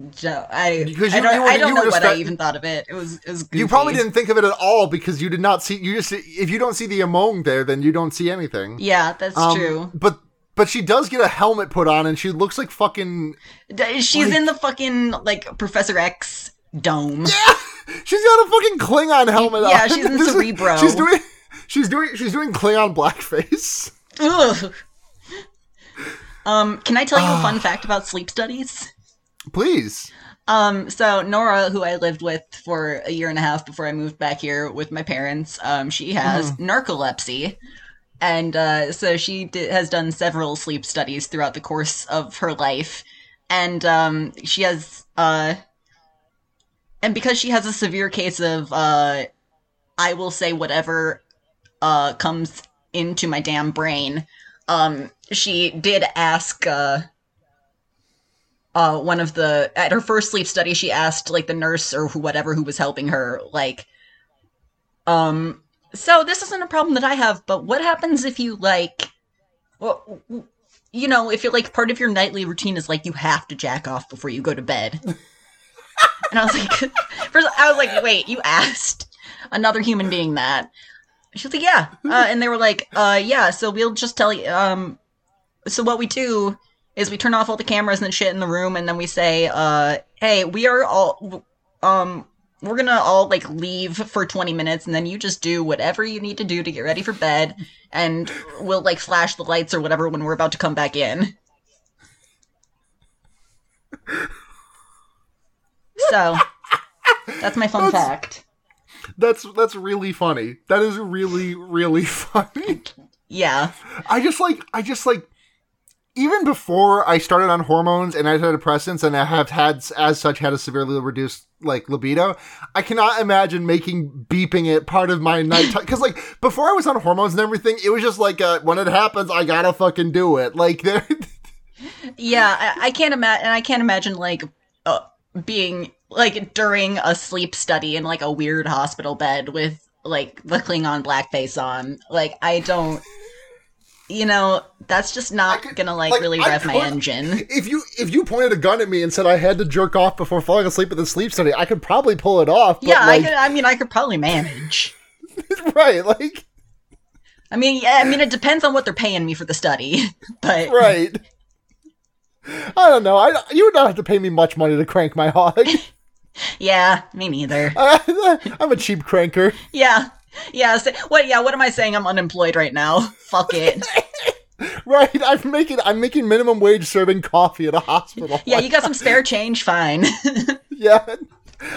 I, Because I you- don't, you were- I don't know what I even thought of it. It was it was goofy. You probably didn't think of it at all because you did not see you just if you don't see the Among there then you don't see anything. Yeah, that's Um, true. But but she does get a helmet put on and she looks like fucking She's like- in the fucking like Professor X dome. Yeah. She's got a fucking Klingon helmet on. Yeah, she's in This is- Cerebro. She's doing she's doing she's doing Klingon blackface. Ugh. Um, can I tell you Ah. a fun fact about sleep studies? Please. Um, so Nora, who I lived with for a year and a half before I moved back here with my parents, um, she has narcolepsy, and uh, so she di- has done several sleep studies throughout the course of her life, and um, she has uh, and because she has a severe case of uh, I will say whatever uh comes into my damn brain, um, she did ask uh uh, one of the at her first sleep study, she asked like the nurse or who, whatever who was helping her, like, um, so this isn't a problem that I have, but what happens if you like, well, you know, if you're like part of your nightly routine is like you have to jack off before you go to bed, and I was like, first I was like, wait, you asked another human being that? She was like, yeah, uh, and they were like, uh, yeah, so we'll just tell you, um, so what we do is we turn off all the cameras and shit in the room and then we say uh hey we are all um we're gonna all like leave for 20 minutes and then you just do whatever you need to do to get ready for bed and we'll like flash the lights or whatever when we're about to come back in. So that's my fun That's- fact That's that's really funny. That is really really funny. yeah I just like I just like even before I started on hormones and antidepressants and I have had as such had a severely reduced like libido, I cannot imagine making beeping it part of my nighttime because like before I was on hormones and everything, it was just like uh, when it happens, I gotta fucking do it. Like there, Yeah, I, I can't imagine. And I can't imagine like uh, being like during a sleep study in like a weird hospital bed with like the Klingon blackface on. Like I don't. You know, that's just not could- gonna like, like, really I rev my engine. if you if you pointed a gun at me and said I had to jerk off before falling asleep at the sleep study, I could probably pull it off. But Yeah, like, I could. I mean, I could probably manage. right, like I mean, yeah. I mean, it depends on what they're paying me for the study, but right. I don't know. I you would not have to pay me much money to crank my hog. yeah, me neither. I'm a cheap cranker. Yeah, yeah. So, what? Yeah. What am I saying? I'm unemployed right now. Fuck it. Right, I'm making I'm making minimum wage serving coffee at a hospital. Yeah, you got some spare change. Fine. yeah.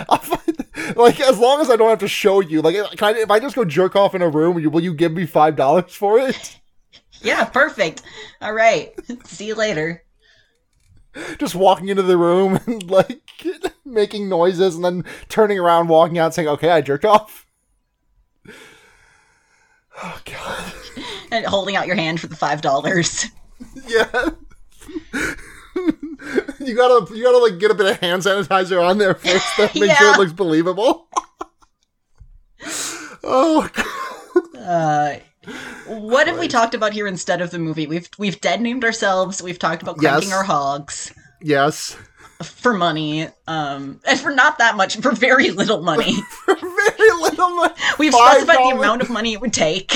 I'll find- like as long as I don't have to show you, like can I, if I just go jerk off in a room, will you, will you give me five dollars for it? Yeah, perfect. All right. See you later. Just walking into the room and like making noises and then turning around, walking out, saying, "Okay, I jerked off." Oh god. And holding out your hand for the five dollars. Yeah. you gotta you gotta like get a bit of hand sanitizer on there first to make sure it looks believable. oh god. Uh, what have we talked about here instead of the movie? We've we've dead named ourselves. We've talked about cranking Yes. our hogs Yes. for money, um, and for not that much, for very little money. For very little money. We've specified the amount of money it would take.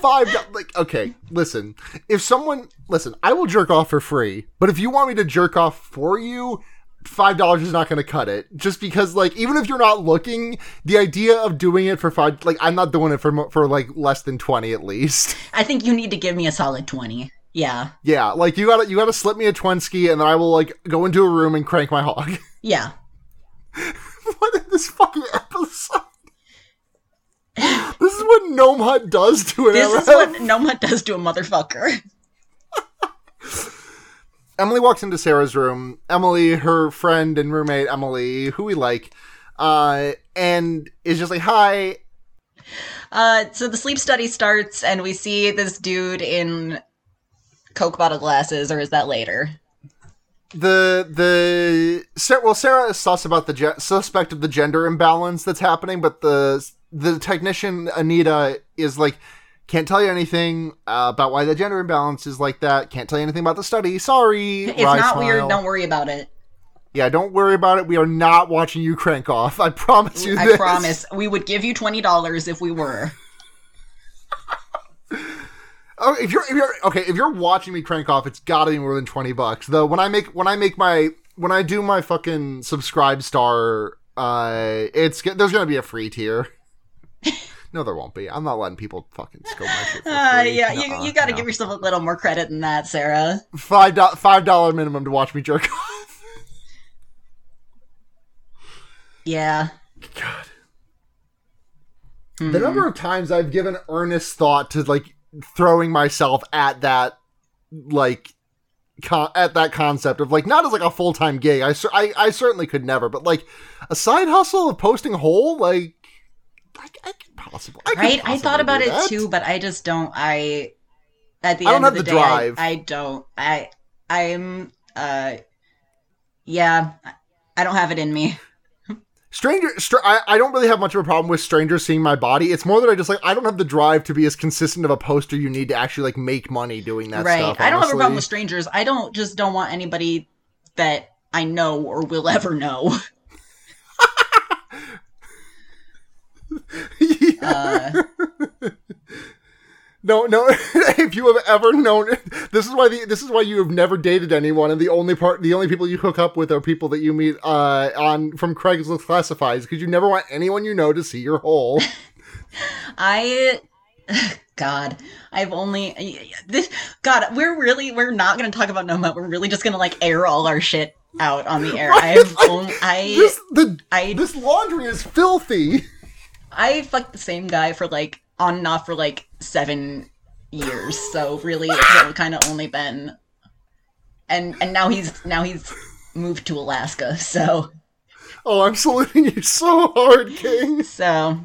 Five like okay, listen. If someone listen, I will jerk off for free, but if you want me to jerk off for you, five dollars is not going to cut it. Just because, like, even if you're not looking, the idea of doing it for five, like, I'm not doing it for for like less than twenty at least. I think you need to give me a solid twenty. Yeah, Yeah, like you gotta you gotta slip me a Twensky, and then I will like go into a room and crank my hog. yeah. what is this fucking episode? this is what Gnome Hut does to an This is what Noma does to a motherfucker. Emily walks into Sarah's room. Emily, her friend and roommate Emily, who we like, uh, and is just like, "Hi." Uh, so the sleep study starts, and we see this dude in Coke bottle glasses, or is that later? The the Sarah, well, Sarah is sus about the ge- suspect of the gender imbalance that's happening, but the the technician Anita is like, can't tell you anything uh, about why the gender imbalance is like that. Can't tell you anything about the study. Sorry. It's Wry not smile. weird. Don't worry about it. Yeah, don't worry about it. We are not watching you crank off. I promise you. I this. promise. We would give you twenty dollars if we were. Oh, if you're if you're okay, if you're watching me crank off, it's got to be more than twenty bucks. Though when I make when I make my when I do my fucking SubscribeStar, uh, it's there's gonna be a free tier. no, there won't be. I'm not letting people fucking scope my shit Uh, yeah, Nuh-uh, you, you got to no. give yourself a little more credit than that, Sarah. five do- five dollar minimum to watch me jerk off. Yeah. God, Hmm. the number of times I've given earnest thought to like throwing myself at that like con- at that concept of like not as like a full time gig. I, cer- I I certainly could never, but like a side hustle of posting whole like I, I could possibly. I could right? I thought about it that. too, but I just don't. I at the I don't end have of the, the day, I- I, don't. I I'm uh yeah. I don't have it in me. Stranger, str- I, I don't really have much of a problem with strangers seeing my body. It's more that I just like I don't have the drive to be as consistent of a poster you need to actually like make money doing that right. stuff. I don't have a problem with strangers. I don't just don't want anybody that I know or will ever know. Uh, No, no. if you have ever known, this is why the this is why you have never dated anyone, and the only part, the only people you hook up with are people that you meet uh, on from Craigslist Classifieds, because you never want anyone you know to see your hole. I God, I've only this God. We're really we're not going to talk about Noma. We're really just going to like air all our shit out on the air. Right, I've only, I this the I this laundry is filthy. I fucked the same guy for like on and off for like seven years. So really, it's kind of only been, and and now he's now he's moved to Alaska. So Oh, I'm saluting you so hard, King. so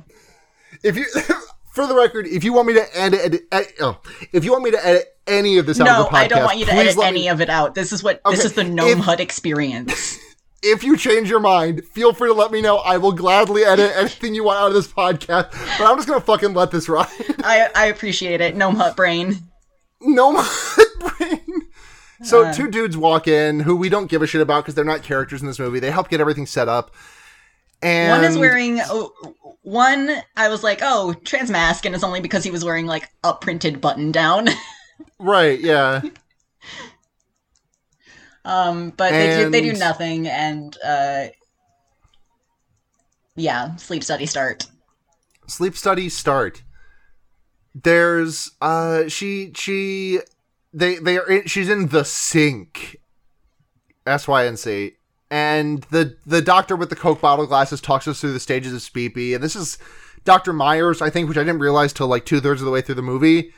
If you, for the record, if you want me to edit, edit, edit oh, if you want me to edit any of this out no, of the podcast, I don't want you to edit let any me- of it out. This is what this is the gnome if- hut experience. If you change your mind, feel free to let me know. I will gladly edit anything you want out of this podcast, but I'm just gonna fucking let this ride. I I appreciate it, gnome hut brain. no my brain. So Uh. two dudes walk in who we don't give a shit about because they're not characters in this movie. They help get everything set up. And One is wearing oh, one. I was like, oh, trans mask, and it's only because he was wearing like a printed button down. right, yeah. Um, but they do they do nothing, and uh, yeah, sleep study start. Sleep study start. There's uh she she they they are in, she's in the sync. S Y N C. And the the doctor with the coke bottle glasses talks us through the stages of Speepy, and this is Dr. Myers, I think, which I didn't realize till like two thirds of the way through the movie.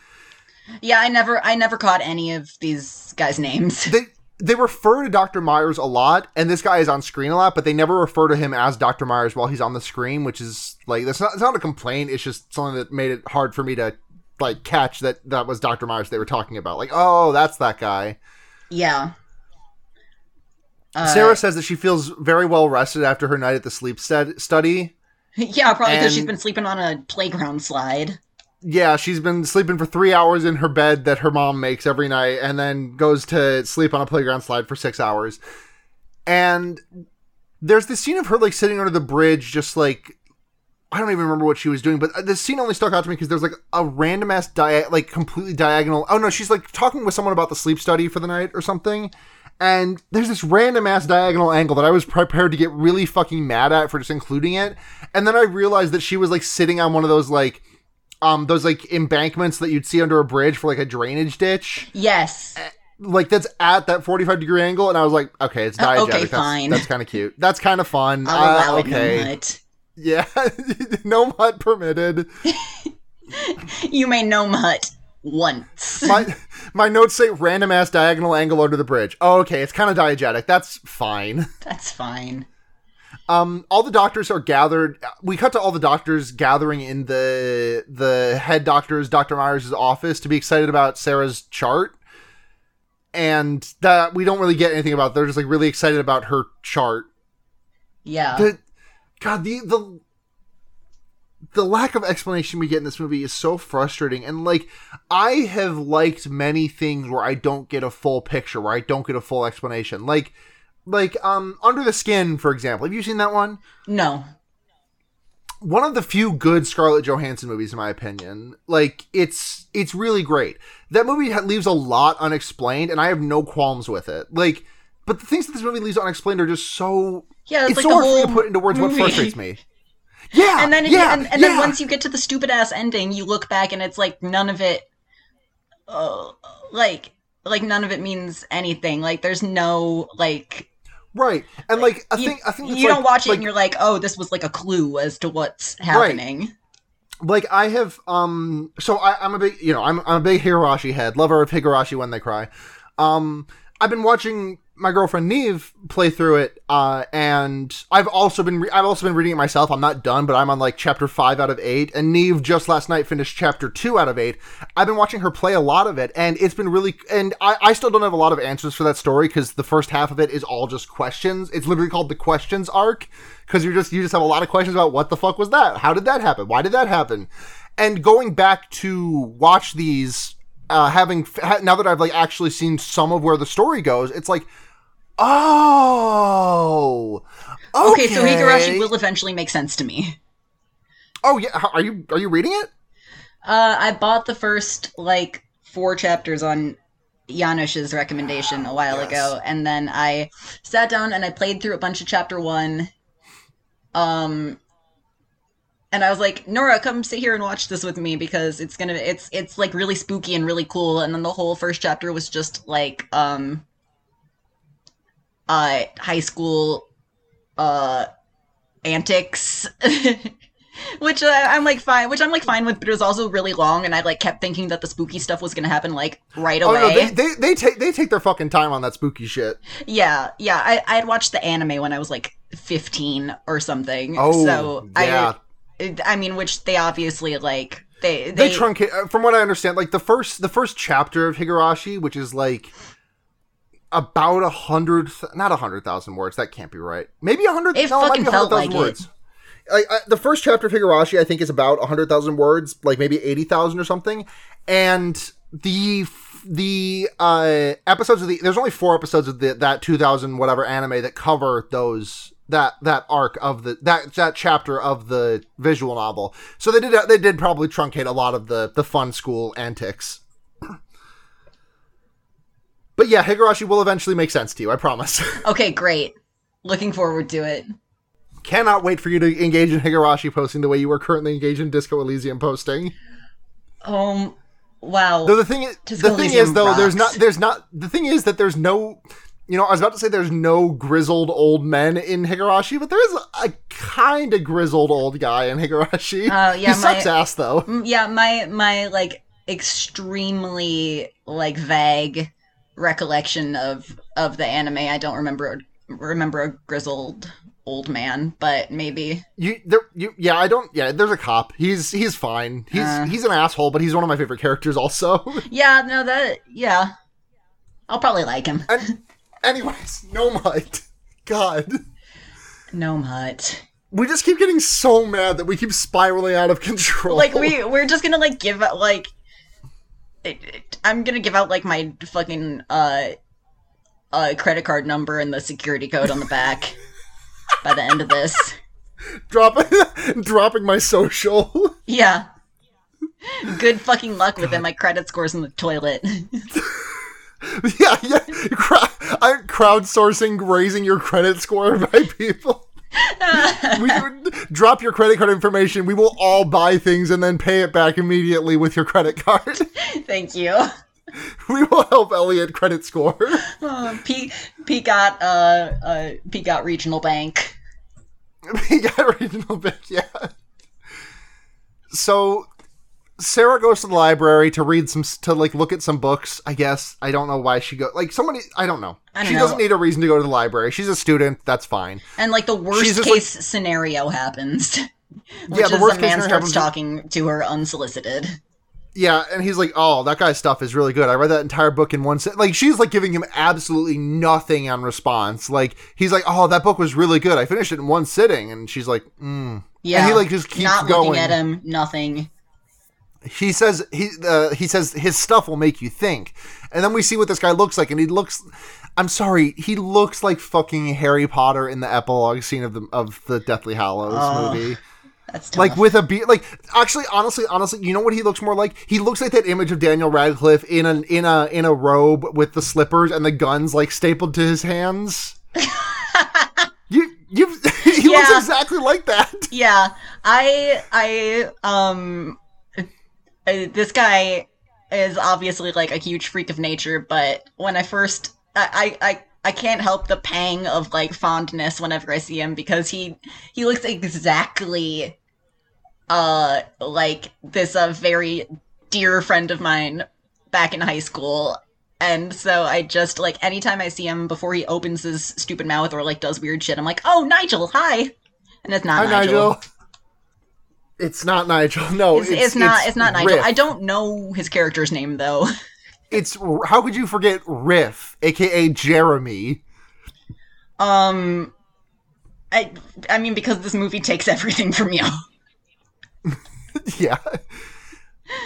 Yeah, I never I never caught any of these guys' names. They they refer to Dr. Myers a lot, and this guy is on screen a lot, but they never refer to him as Dr. Myers while he's on the screen, which is like that's not it's not a complaint. It's just something that made it hard for me to like catch that that was Dr. Myers they were talking about. Like, oh, that's that guy. Yeah. Uh, Sarah says that she feels very well rested after her night at the sleep stud- study. Yeah, probably because she's been sleeping on a playground slide. Yeah, she's been sleeping for three hours in her bed that her mom makes every night, and then goes to sleep on a playground slide for six hours. And there's this scene of her like sitting under the bridge, just like I don't even remember what she was doing, but uh, this scene only stuck out to me because there's like a random ass dia- like completely diagonal. Oh no, she's like talking with someone about the sleep study for the night or something. And there's this random ass diagonal angle that I was prepared to get really fucking mad at for just including it. And then I realized that she was like sitting on one of those like um those like embankments that you'd see under a bridge for like a drainage ditch? Yes. like that's at that 45 degree angle and i was like okay it's Uh, okay, that's, fine. that's kind of cute. That's kind of fun. I'll Uh, okay. yeah. No mud permitted. You may no mutt once. my my notes say random ass diagonal angle under the bridge. Oh, okay it's kind of diegetic. That's fine. That's fine. Um all the doctors are gathered. We cut to all the doctors gathering in the the head doctor's dr myers' office to be excited about sarah's chart. And that we don't really get anything about they're just like really excited about her chart. Yeah. the god the the the lack of explanation we get in this movie is so frustrating. And like i have liked many things where i don't get a full picture where i don't get a full explanation. Like like um under the skin for example have you seen that one no. one of the few good Scarlett Johansson movies, in my opinion. Like it's it's really great. That movie ha- leaves a lot unexplained, and I have no qualms with it. Like, but the things that this movie leaves unexplained are just so. Yeah, It's, so like the hard for me whole to put into words what frustrates me. Yeah, and then yeah, and, and then yeah. once you get to the stupid ass ending, you look back and it's like none of it, uh, like like none of it means anything. Like there's no like right, and like I you, think I think it's you like- don't watch it like, and you're like, oh, this was like a clue as to what's happening. like I have um so I, I'm a big you know I'm I'm a big Higurashi head lover of Higurashi when they cry. Um I've been watching my girlfriend Neve play through it uh and I've also been re- I've also been reading it myself. I'm not done, but I'm on like chapter 5 out of 8 and Neve just last night finished chapter 2 out of 8. I've been watching her play a lot of it and it's been really and I I still don't have a lot of answers for that story cuz the first half of it is all just questions. It's literally called the questions arc because you're just you just have a lot of questions about what the fuck was that? How did that happen? Why did that happen? And going back to watch these, uh, having ha- now that I've like actually seen some of where the story goes, it's like, oh, okay. Okay, so Higurashi will eventually make sense to me. Oh yeah, are you are you reading it? Uh, I bought the first like four chapters on Janusz's recommendation a while yes. ago, and then I sat down and I played through a bunch of chapter one. Um, and I was like, Nora, come sit here and watch this with me because it's gonna it's it's like really spooky and really cool. And then the whole first chapter was just like um, uh, high school, uh, antics. which uh, I'm like fine, which I'm like fine with, but it was also really long, and I like kept thinking that the spooky stuff was gonna happen like right Oh away. no, they, they they take they take their fucking time on that spooky shit. yeah, yeah. I I had watched the anime when I was like 15 or something. Oh, so yeah. I I mean, which they obviously like they They, they, truncate uh, from what I understand. Like the first the first chapter of Higurashi, which is like about a hundred, not a hundred thousand words. That can't be right. Maybe a hundred. It no, it fucking a felt hundred thousand like it. words. Like I, the first chapter of Higurashi, I think, is about a hundred thousand words, like maybe eighty thousand or something. And the the uh episodes of the there's only four episodes of the that two thousand whatever anime that cover those that that arc of the that that chapter of the visual novel. So they did they did probably truncate a lot of the the fun school antics. But yeah, Higurashi will eventually make sense to you, I promise. okay, great. Looking forward to it. Cannot wait for you to engage in Higurashi posting the way you are currently engaged in Disco Elysium posting. Um, wow. Though the thing is, Disco the thing Elysium is though, there's not there's not the thing is that there's no you know, I was about to say there's no grizzled old men in Higurashi, but there is a, kind of grizzled old guy in Higurashi. Uh, yeah, he sucks my- ass though. Mm, yeah, my my like extremely like vague recollection of of the anime. I don't remember remember a grizzled old man, but maybe. You there you yeah, I don't yeah, there's a cop. He's he's fine. He's Uh. he's an asshole, but he's one of my favorite characters also. Yeah, no, that yeah. I'll probably like him. and anyways, no mud. God. Gnome Hut. We just keep getting so mad that we keep spiraling out of control. Like we we're just gonna like give like. It, it- I'm gonna give out like my fucking uh, uh credit card number and the security code on the back by the end of this. dropping dropping my social. Yeah. Good fucking luck with it. My credit score's in the toilet. yeah, yeah. Crowd, I'm crowdsourcing raising your credit score by people. we drop your credit card information. We will all buy things and then pay it back immediately with your credit card. Thank you. we will help Elliot credit score. Uh, P Peacock uh uh Peacock Regional Bank. got regional bank, yeah. So Sarah goes to the library to read some to like look at some books. I guess I don't know why she go like somebody. I don't know. I don't she know. doesn't need a reason to go to the library. She's a student. That's fine. And like the worst case just, scenario happens. Which Yeah, the is worst case man starts happens- talking to her unsolicited. Yeah, and he's like, "Oh, that guy's stuff is really good. I read that entire book in one sit." Like she's like giving him absolutely nothing on response. Like he's like, "Oh, that book was really good. I finished it in one sitting." And she's like, "Mm." Yeah. And he like just keeps not going. looking at him, nothing. He says he uh, he says his stuff will make you think. And then we see what this guy looks like and he looks i'm sorry he looks like fucking harry potter in the epilogue scene of the of the deathly hallows Oh, movie. That's tough. like with a beard like actually honestly honestly you know what he looks more like? He looks like that image of daniel radcliffe in an in a in a robe with the slippers and the guns like stapled to his hands. You you he looks exactly like that. Yeah, I I um uh, this guy is obviously like a huge freak of nature, but when I first I I I can't help the pang of like fondness whenever I see him because he he looks exactly uh like this uh, very dear friend of mine back in high school. And so I just like anytime I see him before he opens his stupid mouth or like does weird shit, I'm like, "Oh, Nigel, hi." And it's not Hi, Nigel. Nigel. It's not Nigel. No, It's, it's, not. It's, not Nigel. Riff. I don't know his character's name though. It's how could you forget Riff, aka Jeremy? Um, I I mean because this movie takes everything from you. yeah.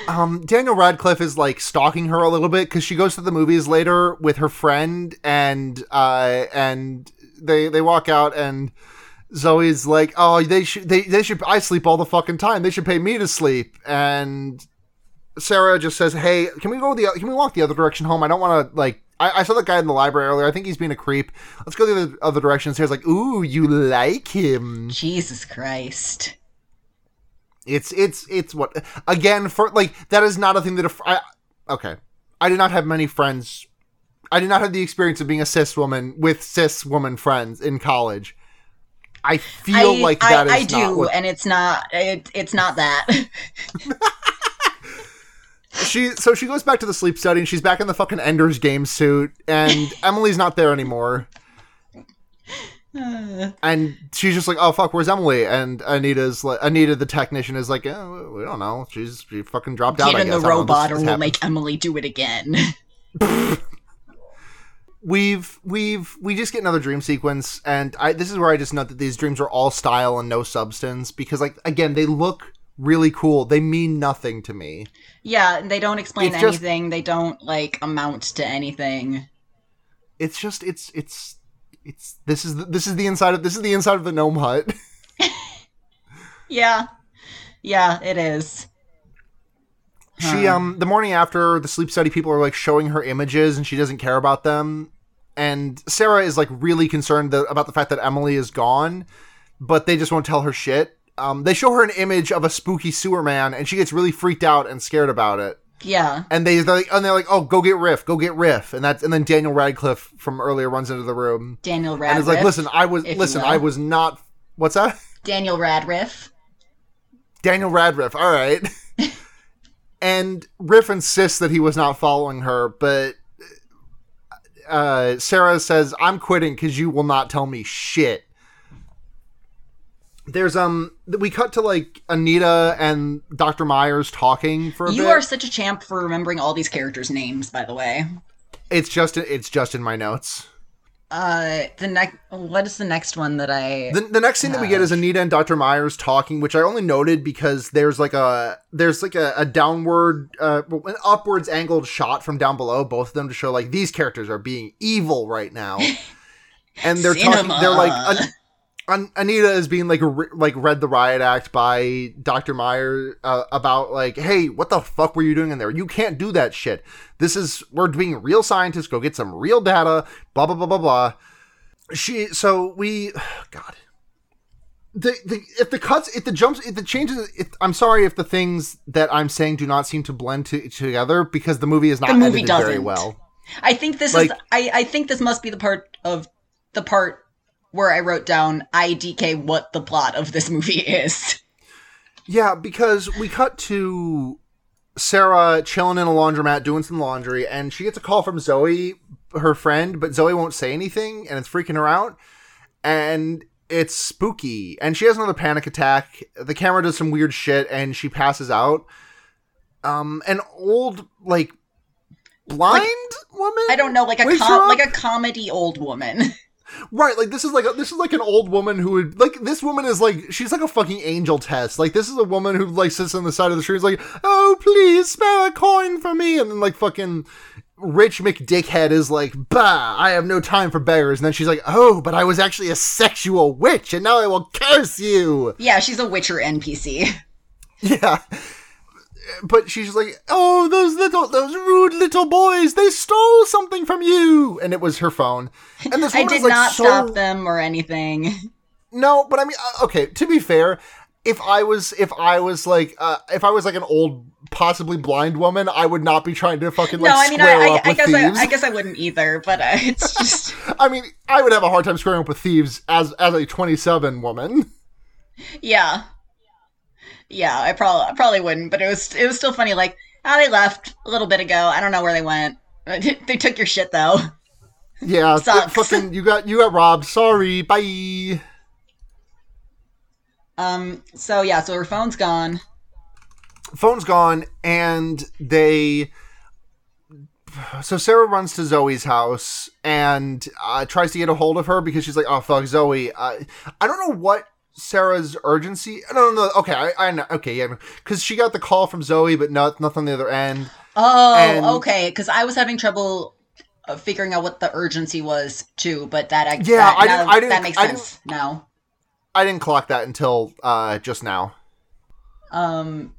Um, Daniel Radcliffe is like stalking her a little bit because she goes to the movies later with her friend, and uh, and they they walk out, and Zoe's like, "Oh, they should they they should I sleep all the fucking time. They should pay me to sleep." And Sarah just says, "Hey, can we go the can we walk the other direction home? I don't want to like." I, I saw that guy in the library earlier. I think he's being a creep. Let's go the other, other direction. Sarah's like, "Ooh, you like him." Jesus Christ. It's it's it's what again for like that is not a thing that a I, okay. I did not have many friends. I did not have the experience of being a cis woman with cis woman friends in college. I feel I, like I, that is I do, what and it's not. It, it's not that. she. So she goes back to the sleep study and she's back in the fucking Ender's Game suit, and Emily's not there anymore. And she's just like, "Oh fuck, where's Emily?" And Anita's like, Anita, the technician, is like, oh, "We don't know. She's she fucking dropped out." Get in the. I robot, or we'll happened." make Emily do it again. we've we've we just get another dream sequence and i this is where i just note that these dreams are all style and no substance because like again they look really cool they mean nothing to me yeah, and they don't explain It's just- anything. They don't like amount to anything. it's just it's it's it's this is the, this is the inside of this is the inside of the gnome hut Yeah, yeah, it is. She um the morning after the sleep study people are like showing her images and she doesn't care about them and sarah is like really concerned that, about the fact that emily is gone but they just won't tell her shit um, they show her an image of a spooky sewer man and she gets really freaked out and scared about it Yeah, and they they're like, and they're like, "Oh, go get Riff, go get Riff," and that's and then Daniel Radcliffe from earlier runs into the room Daniel and Radcliffe. is like, "Listen, I was listen. I was not. What's that? Daniel Radcliffe. Daniel Radcliffe. All right." and Riff insists that he was not following her, but uh, Sarah says, "I'm quitting because you will not tell me shit." There's um, we cut to like Anita and Dr. Myers talking for a You bit. are such a champ for remembering all these characters' names, by the way. It's just it's just in my notes. Uh, the next, what is the next one that I? The, the next scene that we get is Anita and Dr. Myers talking, which I only noted because there's like a there's like a, a downward uh an upwards angled shot from down below, both of them to show like these characters are being evil right now. And they're talking they're like An- Anita is being like re- like read the riot act by Dr. Meyer uh, about like, hey, what the fuck were you doing in there? You can't do that shit. This is we're being real scientists. Go get some real data. Blah blah blah blah blah. She so we, God. The, the if the cuts if the jumps if the changes if, I'm sorry if the things that I'm saying do not seem to blend to, together because the movie is not The movie edited very doesn't. well. I think this Like- is. I I think this must be the part of the part where I wrote down IDK what the plot of this movie is. Yeah, because we cut to Sarah chilling in a laundromat doing some laundry, and she gets a call from Zoe, her friend, but Zoe won't say anything, and it's freaking her out. And it's spooky, and she has another panic attack. The camera does some weird shit, and she passes out. Um, an old like blind woman. I don't know, like a com- like a comedy old woman. Right, like this is like a, this is like an old woman who would like this woman is like she's like a fucking angel test. Like this is a woman who like sits on the side of the street, is like, oh please spare a coin for me, and then like fucking rich McDickhead is like, bah, I have no time for beggars, and then she's like, oh, but I was actually a sexual witch, and now I will curse you. yeah, she's a Witcher NPC. Yeah. But she's like, "Oh, those little, those rude little boys! They stole something from you!" And it was her phone. And this I did like, not so- stop them or anything. No, but I mean, uh, okay. To be fair, if I was, if I was like, uh, if I was like an old, possibly blind woman, I would not be trying to fucking like no, I mean, I, I, I guess I. I guess I wouldn't either. But uh, it's just, I mean, I would have a hard time squaring up with thieves as as a twenty-seven woman. yeah, yeah. I probably, I probably wouldn't. But it was, it was still funny. Like, ah, they left a little bit ago. I don't know where they went. they took your shit though. Yeah, fucking, you got you got robbed. Sorry, bye. Um. So yeah. So her phone's gone. phone's gone and they so sarah runs to zoe's house and uh, tries to get a hold of her because she's like oh fuck zoe uh, i don't know what sarah's urgency no no no okay i, I know okay yeah because she got the call from zoe but not nothing on the other end Oh, And- okay. Because I was having trouble uh, figuring out what the urgency was too. But that I Yeah, that, I didn't- I didn't- that makes I sense now. i didn't clock that until uh, just now Um.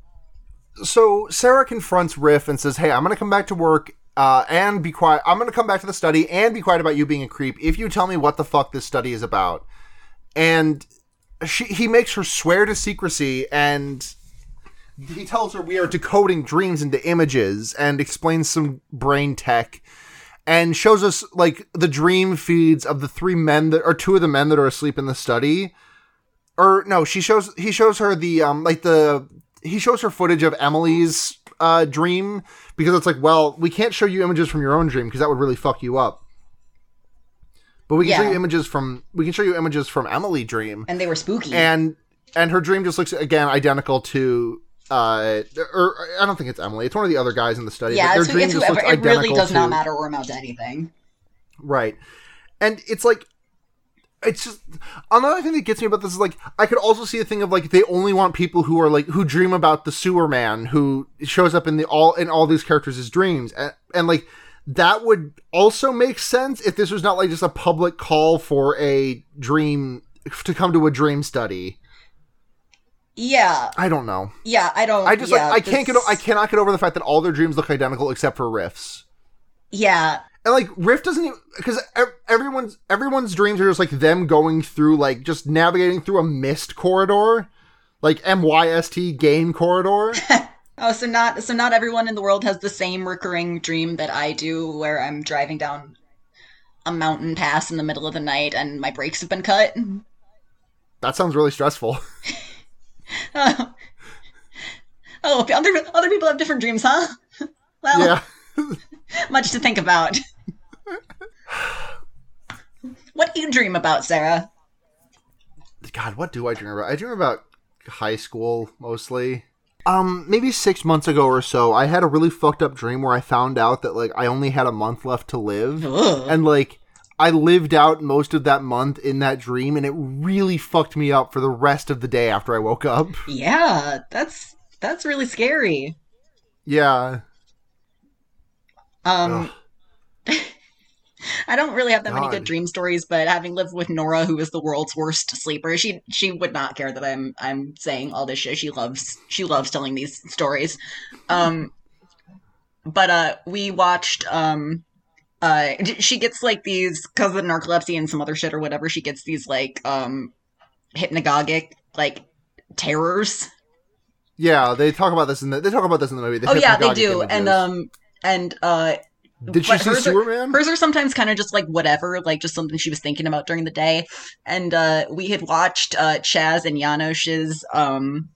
so Sarah confronts Riff and says, "Hey, I'm going to come back to work uh, and be quiet. I'm going to come back to the study and be quiet about you being a creep if you tell me what the fuck this study is about." And she he makes her swear to secrecy and he tells her we are decoding dreams into images and explains some brain tech and shows us like the dream feeds of the three men that or two of the men that are asleep in the study. Or no she shows he shows her the um like the he shows her footage of emily's uh dream because it's like well we can't show you images from your own dream because that would really fuck you up but we can show you images from we can show you images from emily dream And they were spooky. and and her dream just looks again identical to uh or i don't think it's emily it's one of the other guys in the study yeah, but their it's, dream it's whoever. It really does not to- matter or amount to anything. Right. And it's like it's just another thing that gets me about this is like I could also see a thing of like they only want people who are like who dream about the sewer man who shows up in the all in all these characters' dreams and, and like that would also make sense if this was not like just a public call for a dream to come to a dream study. Yeah, I don't know. yeah. I don't. I just yeah, like I can't get this- o- I cannot get over the fact that all their dreams look identical except for Riff's. Yeah, And like Riff doesn't even because everyone's everyone's dreams are just like them going through like just navigating through a mist corridor, like MYST game corridor. Oh, so not so not everyone in the world has the same recurring dream that I do, where I'm driving down a mountain pass in the middle of the night and my brakes have been cut. that sounds really stressful. Oh, oh other other people have different dreams, huh? well, Yeah. much to think about. what do you dream about, Sarah? God, what do I dream about? I dream about high school mostly. Um, maybe six months ago or so, I had a really fucked up dream where I found out that like I only had a month left to live, Ugh. and like I lived out most of that month in that dream, and it really fucked me up for the rest of the day after I woke up. Yeah, that's that's really scary. Yeah. Um. I don't really have that many good dream stories, but having lived with Nora, who is the world's worst sleeper, she she would not care that I'm I'm saying all this shit. She loves she loves telling these stories. Um, but uh, we watched um. Uh, she gets like these because of narcolepsy and some other shit or whatever. She gets these like um, hypnagogic like terrors. Yeah, they talk about this in the they talk about this in the movie. the oh yeah, they do, and um, and uh, did she see hers are- Superman? Hers are sometimes kind of just like whatever, like just something she was thinking about during the day. And uh, we had watched uh, Chaz and Janosch's um,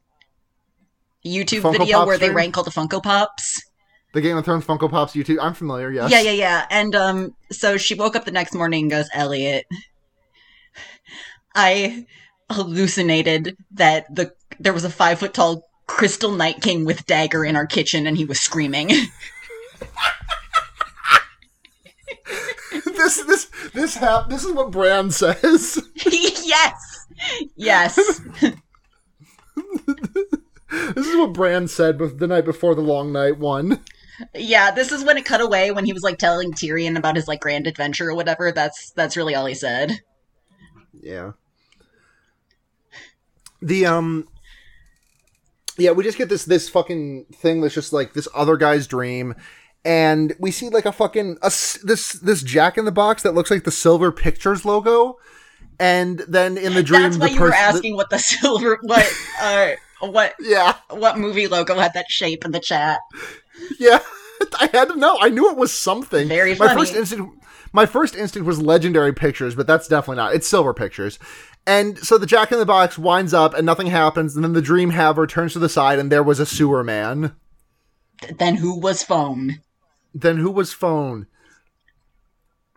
YouTube Funko video Pop where they stream? rank all the Funko Pops. the Game of Thrones Funko Pops YouTube. I'm familiar. Yes. Yeah, yeah, yeah. And um, so she woke up the next morning and goes, Elliot, I hallucinated that the there was a five foot tall crystal night king with dagger in our kitchen and he was screaming. this this this hap- This is what Bran says. yes. Yes. this is what Bran said bef- the night before the long night one. Yeah, this is when it cut away when he was like telling Tyrion about his like grand adventure or whatever. That's that's really all he said. Yeah. The um Yeah, we just get this this fucking thing that's just like this other guy's dream and we see like a fucking a this this jack in the box that looks like the Silver Pictures logo and then in the dream That's why the you were asking what the silver what uh what yeah. what movie logo had that shape in the chat. Yeah, I had to know. I knew it was something. Very My first instinct, my first instinct was Legendary Pictures, but that's definitely not. It's Silver Pictures. And so the Jack in the Box winds up, and nothing happens. And then the Dream Haver turns to the side, and there was a sewer man. Then who was phone? Then who was phone?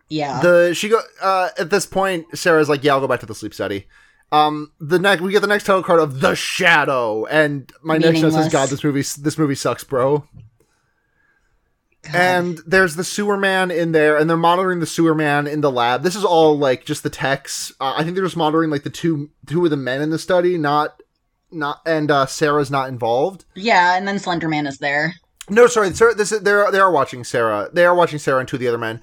Yeah. The she go uh, at this point. Sarah's like, "Yeah, I'll go back to the sleep study." Um, the next we get the next title card of the Shadow, and my next note says, "God, this movie this movie sucks, bro." God. And there's the sewer man in there, and they're monitoring the sewer man in the lab. This is all like just the techs. Uh, I think they're just monitoring like the two two of the men in the study, not not and uh, Sarah's not involved. yeah, and then Slenderman is there. No, sorry, Sarah. This is they're they are watching Sarah. They are watching Sarah and two of the other men,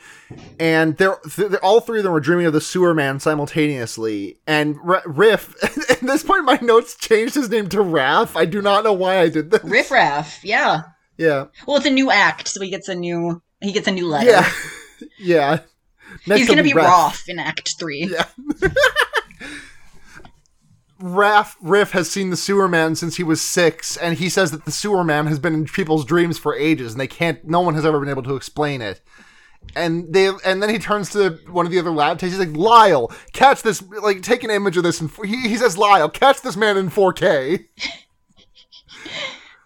and they're, they're all three of them are dreaming of the sewer man simultaneously. And R- Riff, at this point, my notes changed his name to Raph. I do not know why I did this. Riff Raff, yeah. Yeah, Well, it's a new act, so he gets a new he gets a new letter. yeah, yeah. Next He's gonna be. Roth in Act Three. Yeah. Raph Riff has seen the sewer man since he was six, and he says that the sewer man has been in people's dreams for ages, and they can't. No one has ever been able to explain it. And they, and then he turns to one of the other lab. He's like, "Lyle, catch this! Like, take an image of this." And he, he says, "Lyle, catch this man in 4K."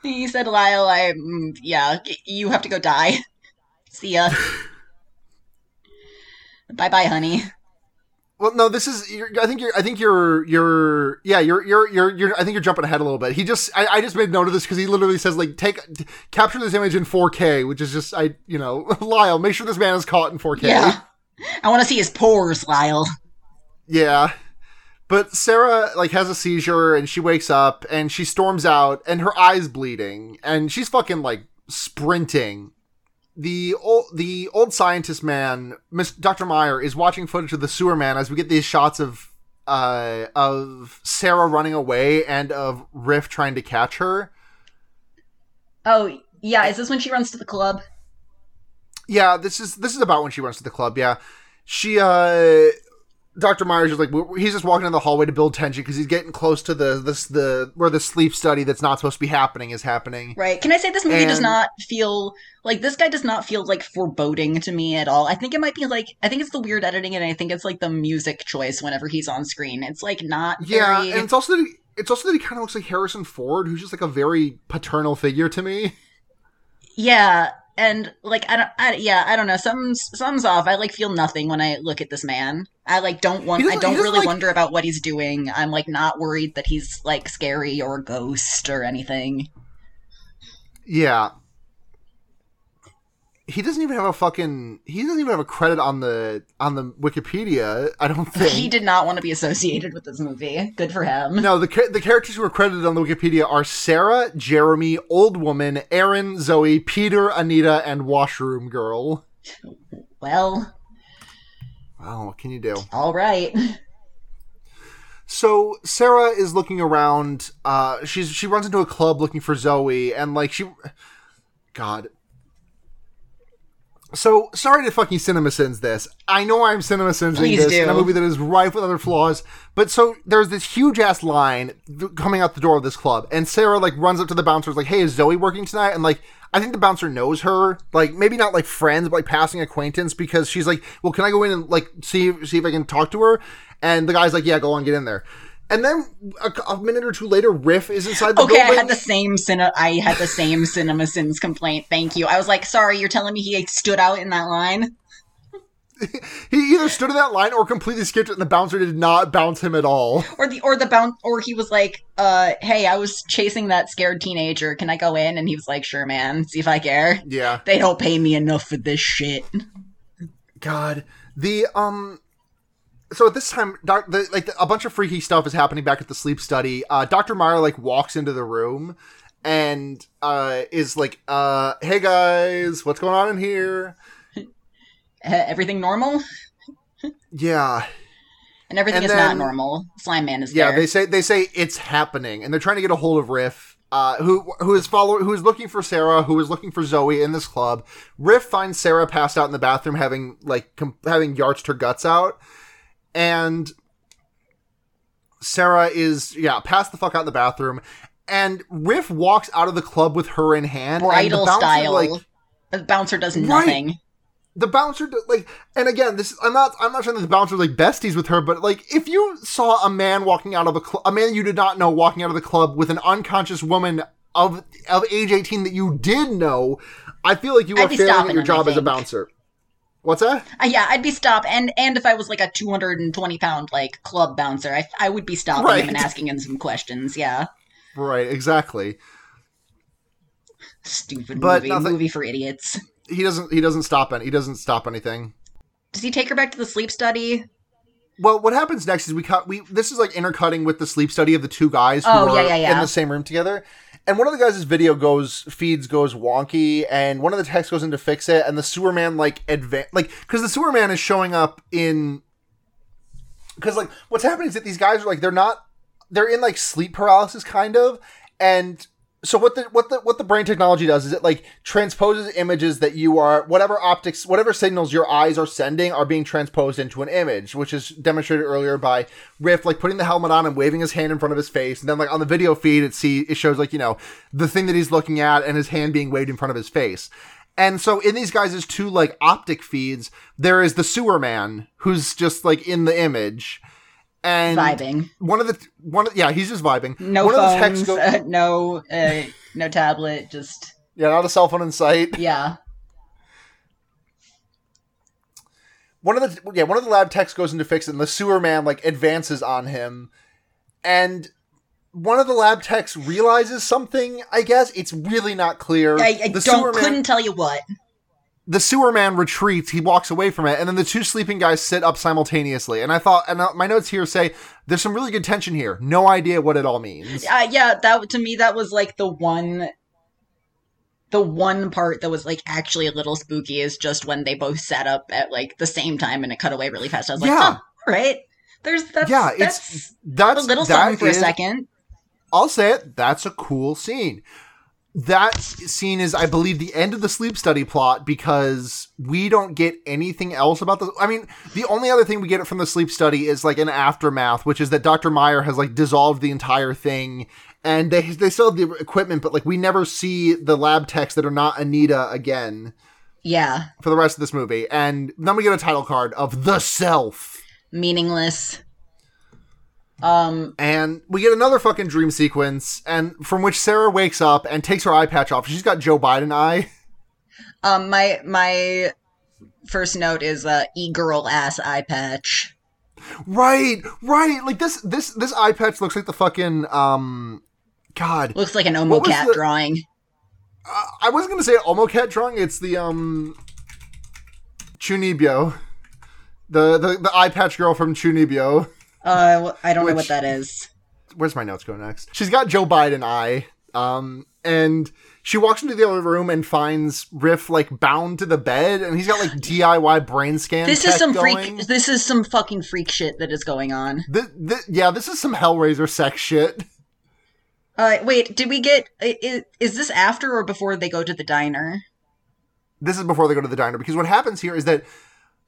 He said, "Lyle, I mm, yeah, you have to go die. See ya. bye, bye, honey." Well, no, this is. You're, I think you're. I think you're. You're. Yeah, you're. You're. You're. you're I think you're jumping ahead a little bit. He just. I, I just made note of this because he literally says like, take, capture this image in 4K, which is just. I. You know, Lyle, make sure this man is caught in 4K. Yeah, I want to see his pores, Lyle. Yeah. But Sarah like has a seizure and she wakes up and she storms out and her eyes bleeding and she's fucking like sprinting. The old the old scientist man, Miss Dr. Meyer, is watching footage of the sewer man as we get these shots of uh of Sarah running away and of Riff trying to catch her. Oh yeah, is this when she runs to the club? Yeah, this is this is about when she runs to the club. Yeah, she uh, Dr. Myers is like he's just walking in the hallway to build tension because he's getting close to the this the where the sleep study that's not supposed to be happening is happening. Right. Can I say this movie does not feel like this guy does not feel like foreboding to me at all. I think it might be like I think it's the weird editing and I think it's like the music choice whenever he's on screen. It's like not Yeah, very and it's also that he, it's also that he kind of looks like Harrison Ford, who's just like a very paternal figure to me. Yeah, and like I don't, I, yeah, I don't know. Something's something's off. I like feel nothing when I look at this man. I like don't want. I don't he doesn't, really like- wonder about what he's doing. I'm like not worried that he's like scary or a ghost or anything. Yeah. He doesn't even have a fucking. He doesn't even have a credit on the on the Wikipedia. I don't think. He did not want to be associated with this movie. Good for him. No, the the characters who are credited on the Wikipedia are Sarah, Jeremy, Old Woman, Aaron, Zoe, Peter, Anita, and Washroom Girl. Well, well, what can you do? all right. So Sarah is looking around. Uh, she's she runs into a club looking for Zoe, and like she, God. So sorry to fucking cinema sins this. I know I'm cinema sins this in a movie that is rife with other flaws. But so there's this huge ass line th- coming out the door of this club, and Sarah like runs up to the bouncer, like, "Hey, is Zoe working tonight?" And like, I think the bouncer knows her, like maybe not like friends, but like passing acquaintance, because she's like, "Well, can I go in and like see see if I can talk to her?" And the guy's like, "Yeah, go on, get in there." And then a, a minute or two later, Riff is inside the Okay, I had the same cine- I had the same cinema sins complaint. Thank you. I was like, sorry, you're telling me he stood out in that line. He either stood in that line or completely skipped it, and the bouncer did not bounce him at all. or the or the bounce or he was like uh hey i was chasing that scared teenager can i go in and he was like sure man see if i care Yeah. they don't pay me enough for this shit God, the um. So at this time, doc, the, like a bunch of freaky stuff is happening back at the sleep study. Uh, Doctor Meyer like walks into the room and uh is like, uh, "Hey guys, what's going on in here?" Uh, everything normal Yeah, and everything And is then- not normal slime man is yeah. there They say they say it's happening, and they're trying to get a hold of Riff. Uh, who who is follow who is looking for Sarah, who is looking for Zoe in this club. Riff finds Sarah passed out in the bathroom, having like com- having yarched her guts out, and Sarah is yeah passed the fuck out in the bathroom, and Riff walks out of the club with her in hand, and the bridal bouncer, style. Like, the bouncer does nothing. The bouncer like and again this i'm not i'm not saying that the bouncer like besties with her but like if you saw a man walking out of a club a man you did not know walking out of the club with an unconscious woman of of age 18 that you did know i feel like you I'd are failing at your job as a bouncer what's that? Uh, yeah i'd be stop and and if i was like a 220 pound like club bouncer i, I would be stopping Right. him and asking him some questions yeah. Right exactly. Stupid But movie nothing- movie for idiots. He doesn't he doesn't stop any he doesn't stop anything. Does he take her back to the sleep study? Well what happens next is we cut we this is like intercutting with the sleep study of the two guys who Oh, are yeah, yeah, yeah. in the same room together and one of the guys' video goes feeds goes wonky and one of the texts goes in to fix it and the sewer man like advan like because the sewer man is showing up in because like what's happening is that these guys are like they're not they're in like sleep paralysis kind of and so what the what the what the brain technology does is it like transposes images that you are whatever optics whatever signals your eyes are sending are being transposed into an image which is demonstrated earlier by riff like putting the helmet on and waving his hand in front of his face. And then like on the video feed it see it shows like you know the thing that he's looking at and his hand being waved in front of his face. And so in these guys' two like optic feeds there is the sewer man who's just like in the image and vibing. one of the one of, yeah he's just vibing. No one of the phones go- uh, no uh, no tablet just yeah not a cell phone in sight. Yeah. One of the yeah one of the lab techs goes in to fix it and the sewer man like advances on him. And one of the lab techs realizes something i guess. It's really not clear. I, I the don't couldn't man tell you what the sewer man retreats he walks away from it and then the two sleeping guys sit up simultaneously and i thought and uh, my notes here say there's some really good tension here no idea what it all means uh, yeah that to me that was like the one the one part that was like actually a little spooky is just when they both sat up at like the same time and it cut away really fast i was like Yeah. oh, right there's that's yeah that's it's that's a little something for is- a second I'll say it. That's a cool scene. That scene is, I believe, the end of the sleep study plot because we don't get anything else about the. I mean, the only other thing we get from the sleep study is like an aftermath, which is that Dr. Meyer has like dissolved the entire thing, and they they still have the equipment, but like we never see the lab techs that are not Anita again yeah for the rest of this movie, and then we get a title card of the Self. meaningless Um, And we get another fucking dream sequence, and from which Sarah wakes up and takes her eye patch off. She's got Joe Biden eye. um, my my first note is uh, e-girl ass eye patch. Right, right. Like this, this, this eye patch looks like the fucking um, God. Looks like an Omocat the- drawing. Uh, I wasn't gonna say Omocat drawing. It's the um, Chunibyo, the the the eye patch girl from Chunibyo. Uh, I don't know what that is. Where's my notes go next? She's got Joe Biden eye. Um, and she walks into the other room and finds Riff like bound to the bed, and he's got like DIY brain scan. This is some going. freak. This is some fucking freak shit that is going on. Th- th- yeah, this is some Hellraiser sex shit. Uh, wait, did we get? Is, is this after or before they go to the diner? This is before they go to the diner because what happens here is that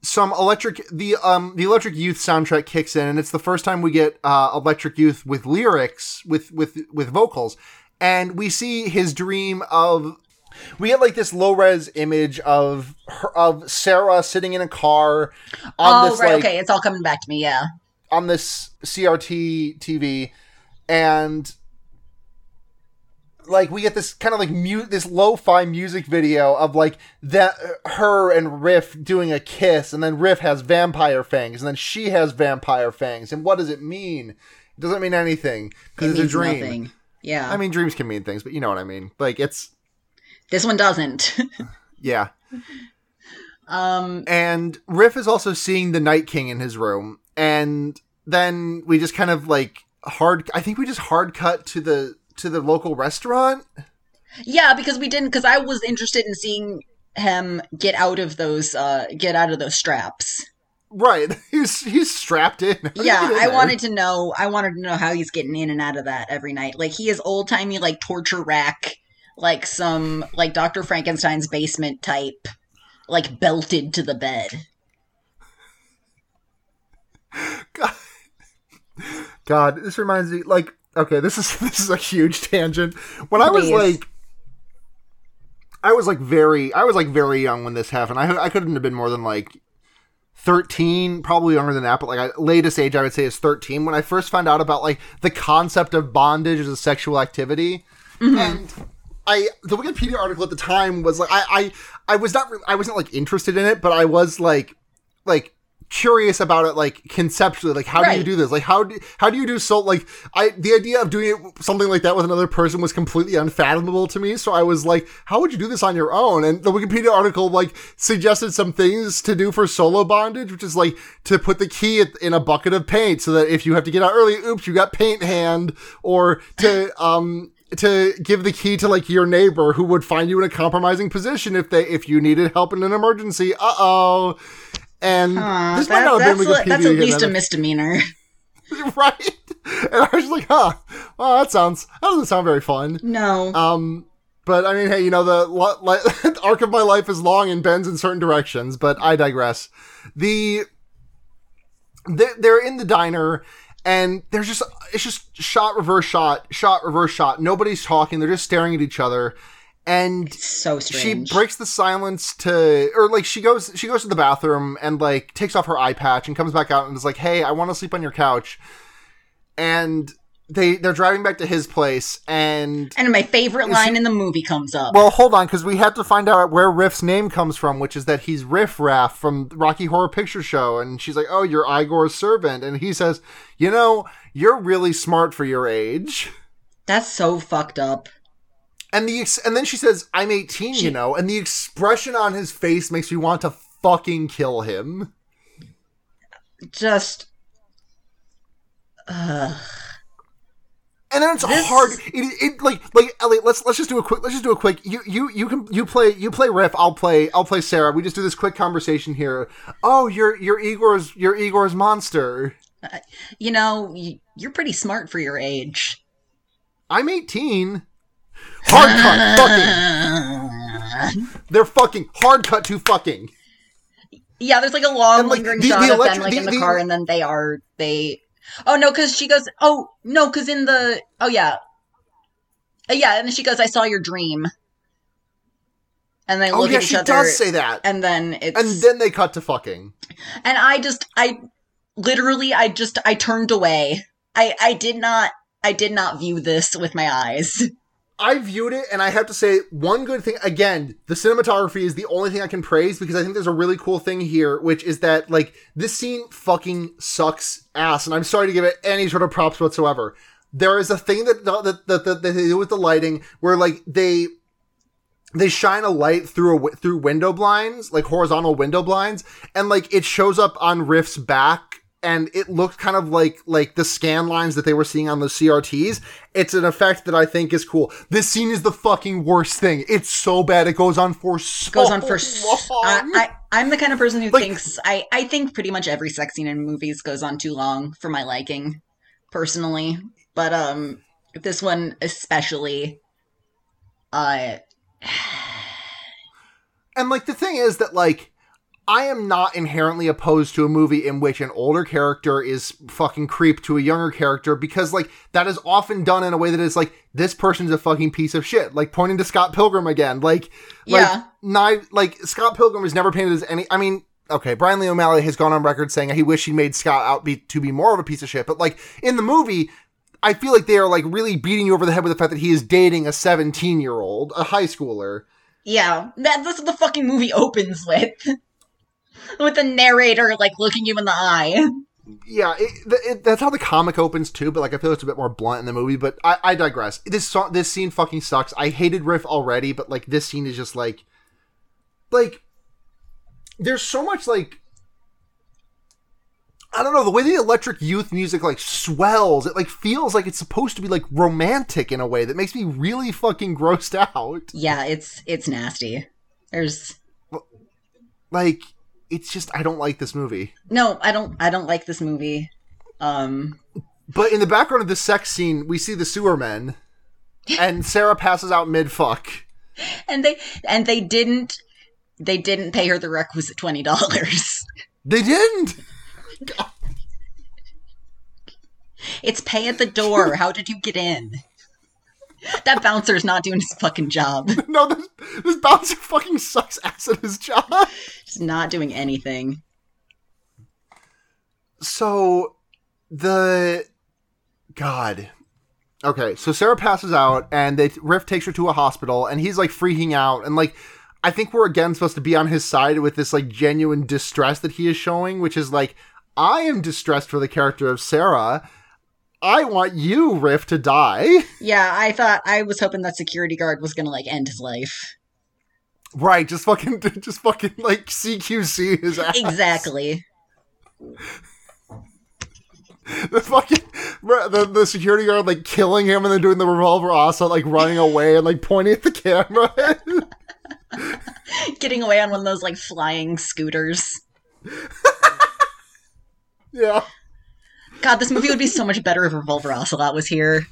some electric the um the Electric Youth soundtrack kicks in, and it's the first time we get uh, Electric Youth with lyrics with with with vocals, and we see his dream of. We get like this low res image of her, of Sarah sitting in a car on oh, this right. like okay, it's all coming back to me. Yeah. on this CRT TV, and like we get this kind of like mute this lo-fi music video of like that her and Riff doing a kiss, and then Riff has vampire fangs, and then she has vampire fangs, and what does it mean? It doesn't mean anything because It it's a dream. nothing. Yeah. I mean, dreams can mean things, but you know what I mean. Like it's this one doesn't. yeah. um. And Riff is also seeing the Night King in his room, and then we just kind of like hard. I think we just hard cut to the to the local restaurant. Yeah, because we didn't. Because I was interested in seeing him get out of those. Uh, get out of those straps. Right, he's he's strapped in. How yeah, in I wanted to know. I wanted to know how he's getting in and out of that every night. Like he is old timey, like torture rack, like some like Doctor Frankenstein's basement type, like belted to the bed. God, God, this reminds me. Like, okay, this is this is a huge tangent. When I was like. I was like very, I was like very young when this happened. I I couldn't have been more than like 13 probably younger than that but like I, latest age i would say is 13 when i first found out about like the concept of bondage as a sexual activity mm-hmm. and i the wikipedia article at the time was like i i, I was not i wasn't like interested in it but i was like like curious about it like conceptually like how do you do this? Like how do how do you do so like i the idea of doing it something like that with another person was completely unfathomable to me. So i was like how would you do this on your own? And the wikipedia article like suggested some things to do for solo bondage which is like to put the key in a bucket of paint so that if you have to get out early oops you got paint hand or to um to give the key to like your neighbor who would find you in a compromising position if they if you needed help in an emergency. Uh-oh and this might not have been that's, Wikipedia. that's at least a misdemeanor. right? And I was like, huh, well, that sounds, that doesn't sound very fun. No. Um, but I mean, hey, you know, the li- li- arc of my life is long and bends in certain directions, but I digress. The, they're, they're in the diner and there's just, it's just shot, reverse shot, shot, reverse shot. Nobody's talking. They're just staring at each other. And so strange. she breaks the silence to or like she goes she goes to the bathroom and like takes off her eye patch and comes back out and is like hey i want to sleep on your couch and they they're driving back to his place and and my favorite line she- in the movie comes up. well hold on because we have to find out where riff's name comes from which is that he's riff raff from rocky horror picture show and she's like oh you're igor's servant and he says you know you're really smart for your age That's so fucked up. And the ex- and then she says, "I'm 18," She- you know, and the expression on his face makes me want to fucking kill him. Just. Ugh. And then it's This- hard. It, it like like Elliot. Let's let's just do a quick. Let's just do a quick. You you you can you play you play Riff. I'll play I'll play Sarah. We just do this quick conversation here. Oh, you're you're Igor's you're Igor's monster. Uh, you know, you're pretty smart for your age. I'm 18. Hard cut. Fucking. They're fucking hard cut to fucking. Yeah, there's like a long And, like, lingering the- shot the of them like the- in the, the- car, and then they are they. Oh no, because she goes. Oh no, because in the. Oh yeah. Uh, yeah, and then she goes. I saw your dream. And they Oh look yeah, at each she other, does say that. and then it's And then they cut to fucking. and I just I literally I just I turned away I I did not I did not view this with my eyes. I viewed it, and I have to say one good thing. Again, the cinematography is the only thing I can praise because I think there's a really cool thing here, which is that like this scene fucking sucks ass, and I'm sorry to give it any sort of props whatsoever. There is a thing that that that, that they do with the lighting where like they they shine a light through a through window blinds, like horizontal window blinds, and like it shows up on Riff's back and it looked kind of like like the scan lines that they were seeing on the CRTs. It's an effect that I think is cool. This scene is the fucking worst thing. It's so bad. It goes on for so goes on for long. I, I, am the kind of person who like, thinks I I think pretty much every sex scene in movies goes on too long for my liking, personally. But um, this one especially, uh. and like the thing is that like I am not inherently opposed to a movie in which an older character is fucking creep to a younger character because like that is often done in a way that is like this person's a fucking piece of shit. Like pointing to Scott Pilgrim again. Like yeah. like like Scott Pilgrim is never painted as any I mean okay, Brian Lee O'Malley has gone on record saying he wished he made Scott out be, to be more of a piece of shit, but like in the movie I feel like they are like really beating you over the head with the fact that he is dating a 17 year old, a high schooler. Yeah, that, that's what the fucking movie opens with. with the narrator like looking you in the eye. Yeah, it, it, that's how the comic opens too. But like, I feel it's a bit more blunt in the movie. But I, I digress. This song, this scene fucking sucks. I hated Riff already, but like this scene is just like, like, there's so much like I don't know, the way the electric youth music like swells, it like feels like it's supposed to be like romantic in a way that makes me really fucking grossed out. Yeah, it's it's nasty. There's like it's just I don't like this movie. No, I don't I don't like this movie. Um But in the background of the sex scene, we see the sewer men and Sarah passes out mid fuck. And they and they didn't they didn't pay her the requisite twenty dollars. They didn't. God. It's pay at the door. How did you get in? That bouncer's not doing his fucking job. No, this, this bouncer fucking sucks ass at his job. He's not doing anything. So, the. God. Okay, so Sarah passes out, and they Riff takes her to a hospital, and he's like freaking out, and like. I think we're again supposed to be on his side with this like genuine distress that he is showing, which is like, I am distressed for the character of Sarah I want you, Riff, to die. Yeah, I thought I was hoping that security guard was gonna like end his life. Right, just fucking, just fucking like CQC his ass. Exactly. the fucking the, the security guard like killing him and then doing the revolver also like running away and like pointing at the camera getting away on one of those like flying scooters yeah God, this movie would be so much better if Revolver Ocelot was here.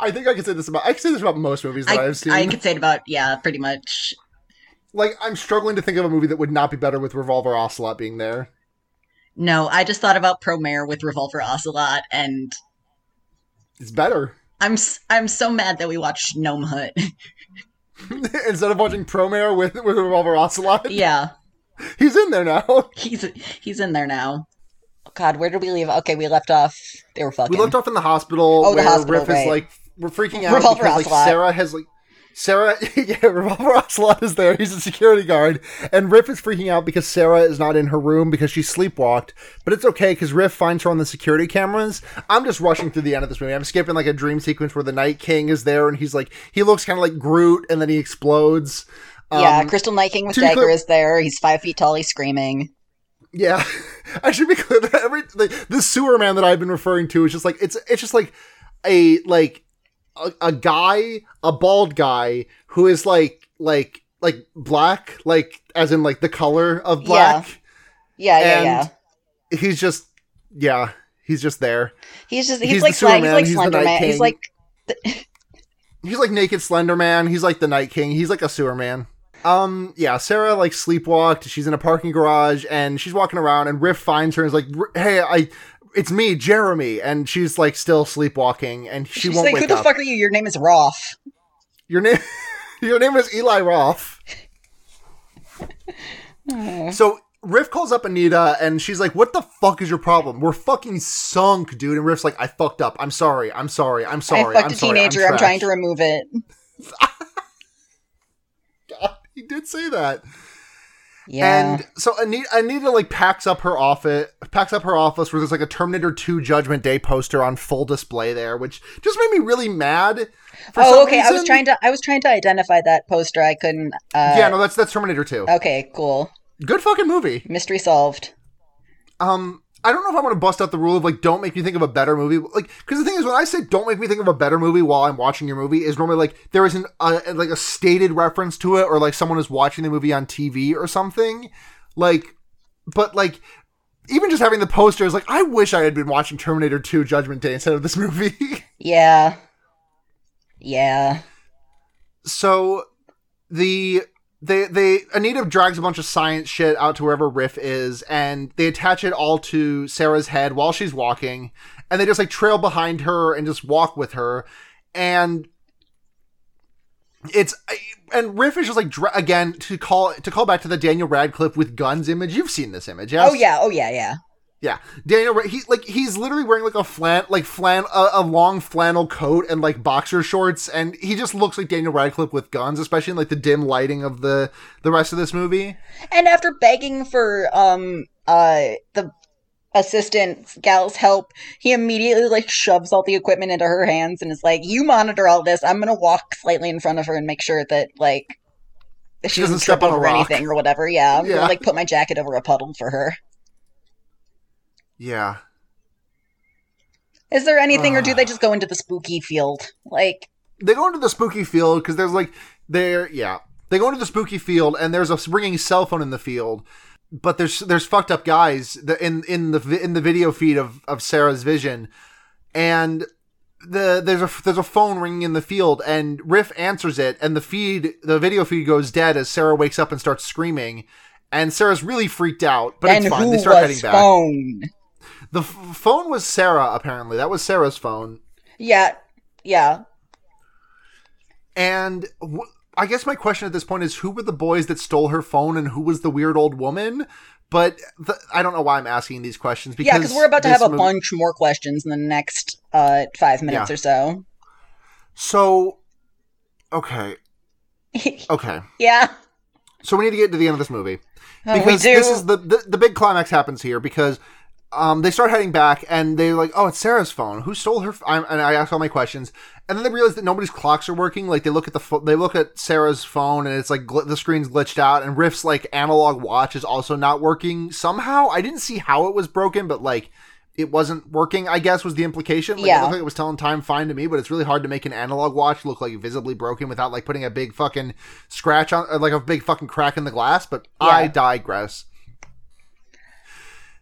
I think I could say this about I can say this about most movies that I, have seen. I could say it about yeah, pretty much. Like I'm struggling to think of a movie that would not be better with Revolver Ocelot being there. No, I just thought about Promare with Revolver Ocelot, and it's better. I'm I'm so mad that we watched Gnome Hut instead of watching Promare with with Revolver Ocelot. Yeah, he's in there now. He's he's in there now. God, where did we leave? Okay, we left off. They were fucking. We left off in the hospital. Oh, the hospital. Riff right. is like we're freaking out Revolver because like Sarah has like Sarah, yeah, Revolver Ocelot is there. He's a security guard, and Riff is freaking out because Sarah is not in her room because she sleepwalked. But it's okay because Riff finds her on the security cameras. I'm just rushing through the end of this movie. I'm skipping like a dream sequence where the Night King is there, and he's like, he looks kind of like Groot, and then he explodes. Yeah, um, Crystal Night King with dagger clear- is there. He's five feet tall. He's screaming. Yeah, I should be clear that every like, the sewer man that I've been referring to is just like it's it's just like a like a, a guy, a bald guy who is like like like black, like as in like the color of black. Yeah, yeah, yeah. yeah. He's just yeah, he's just there. He's just he's, he's like he's like he's Slender Man. He's like the... he's like naked Slender Man. He's like the Night King. He's like a sewer man. Um, yeah, Sarah like sleepwalked. She's in a parking garage and she's walking around and Riff finds her and is like, "Hey, I it's me, Jeremy." And she's like still sleepwalking and she she's won't like, wake "Who the up. fuck are you? Your name is Roth." Your name Your name is Eli Roth. so Riff calls up Anita and she's like, "What the fuck is your problem? We're fucking sunk, dude." And Riff's like, "I fucked up. I'm sorry. I'm sorry. I'm sorry. I fucked I'm a sorry. teenager. I'm, trash." trying to remove it. God, he did say that. Yeah. And so Anita, Anita like packs up her office, packs up her office where there's like a Terminator 2 Judgment Day poster on full display there, which just made me really mad. for some oh, okay. I was trying to. I was trying to identify that poster. I couldn't. Uh, yeah, no, that's that's Terminator 2. Okay. Cool. Good fucking movie. Mystery solved. Um, I don't know if I'm gonna bust out the rule of like don't make me think of a better movie. Like, because the thing is, when I say don't make me think of a better movie while I'm watching your movie, is normally like there isn't a, like a stated reference to it, or like someone is watching the movie on TV or something. Like, but like. Even just having the poster is like, I wish I had been watching Terminator 2 Judgment Day instead of this movie. Yeah. Yeah. so the they they Anita drags a bunch of science shit out to wherever Riff is, and they attach it all to Sarah's head while she's walking, and they just like trail behind her and just walk with her, and it's and Riff is just like again to call to call back to the Daniel Radcliffe with guns image. You've seen this image, yes? Oh yeah. Oh yeah. Yeah. Yeah, Daniel. He like he's literally wearing like a flan, like flan, a, a long flannel coat and like boxer shorts, and he just looks like Daniel Radcliffe with guns, especially in like the dim lighting of the the rest of this movie. And after begging for um uh the assistant gal's help, he immediately like shoves all the equipment into her hands and is like, "You monitor all this. I'm gonna walk slightly in front of her and make sure that like she, She doesn't doesn't step on a rock." anything or whatever." Yeah, Yeah. gonna like put my jacket over a puddle for her. Yeah, Is there anything, or do they just go into the spooky field? Like, they go into the spooky field because there's like there, yeah, they go into the spooky field and there's a ringing cell phone in the field. But there's there's fucked up guys in in the in the video feed of, of Sarah's vision, and the there's a there's a phone ringing in the field and Riff answers it and the feed the video feed goes dead as Sarah wakes up and starts screaming and Sarah's really freaked out but and it's fine they start heading back phone? The f- phone was Sarah apparently that was Sarah's phone Yeah, yeah. and wh- I guess my question at this point is who were the boys that stole her phone and who was the weird old woman but the, I don't know why I'm asking these questions because Yeah, because we're about to have a movie- bunch more questions in the next uh five minutes Yeah. or so. so okay okay yeah, so we need to get to the end of this movie Oh, we because do. this is the, the the big climax happens here because um they start heading back and they're like oh it's Sarah's phone. Who stole her f-? I'm, and I ask all my questions. And then they realize that nobody's clocks are working. Like they look at the pho- they look at Sarah's phone and it's like gl- the screen's glitched out and Riff's like analog watch is also not working. Somehow I didn't see how it was broken but like it wasn't working I guess was the implication. Like, it Yeah. looked like it was telling time fine to me but it's really hard to make an analog watch look like visibly broken without like putting a big fucking scratch on like a big fucking crack in the glass but I digress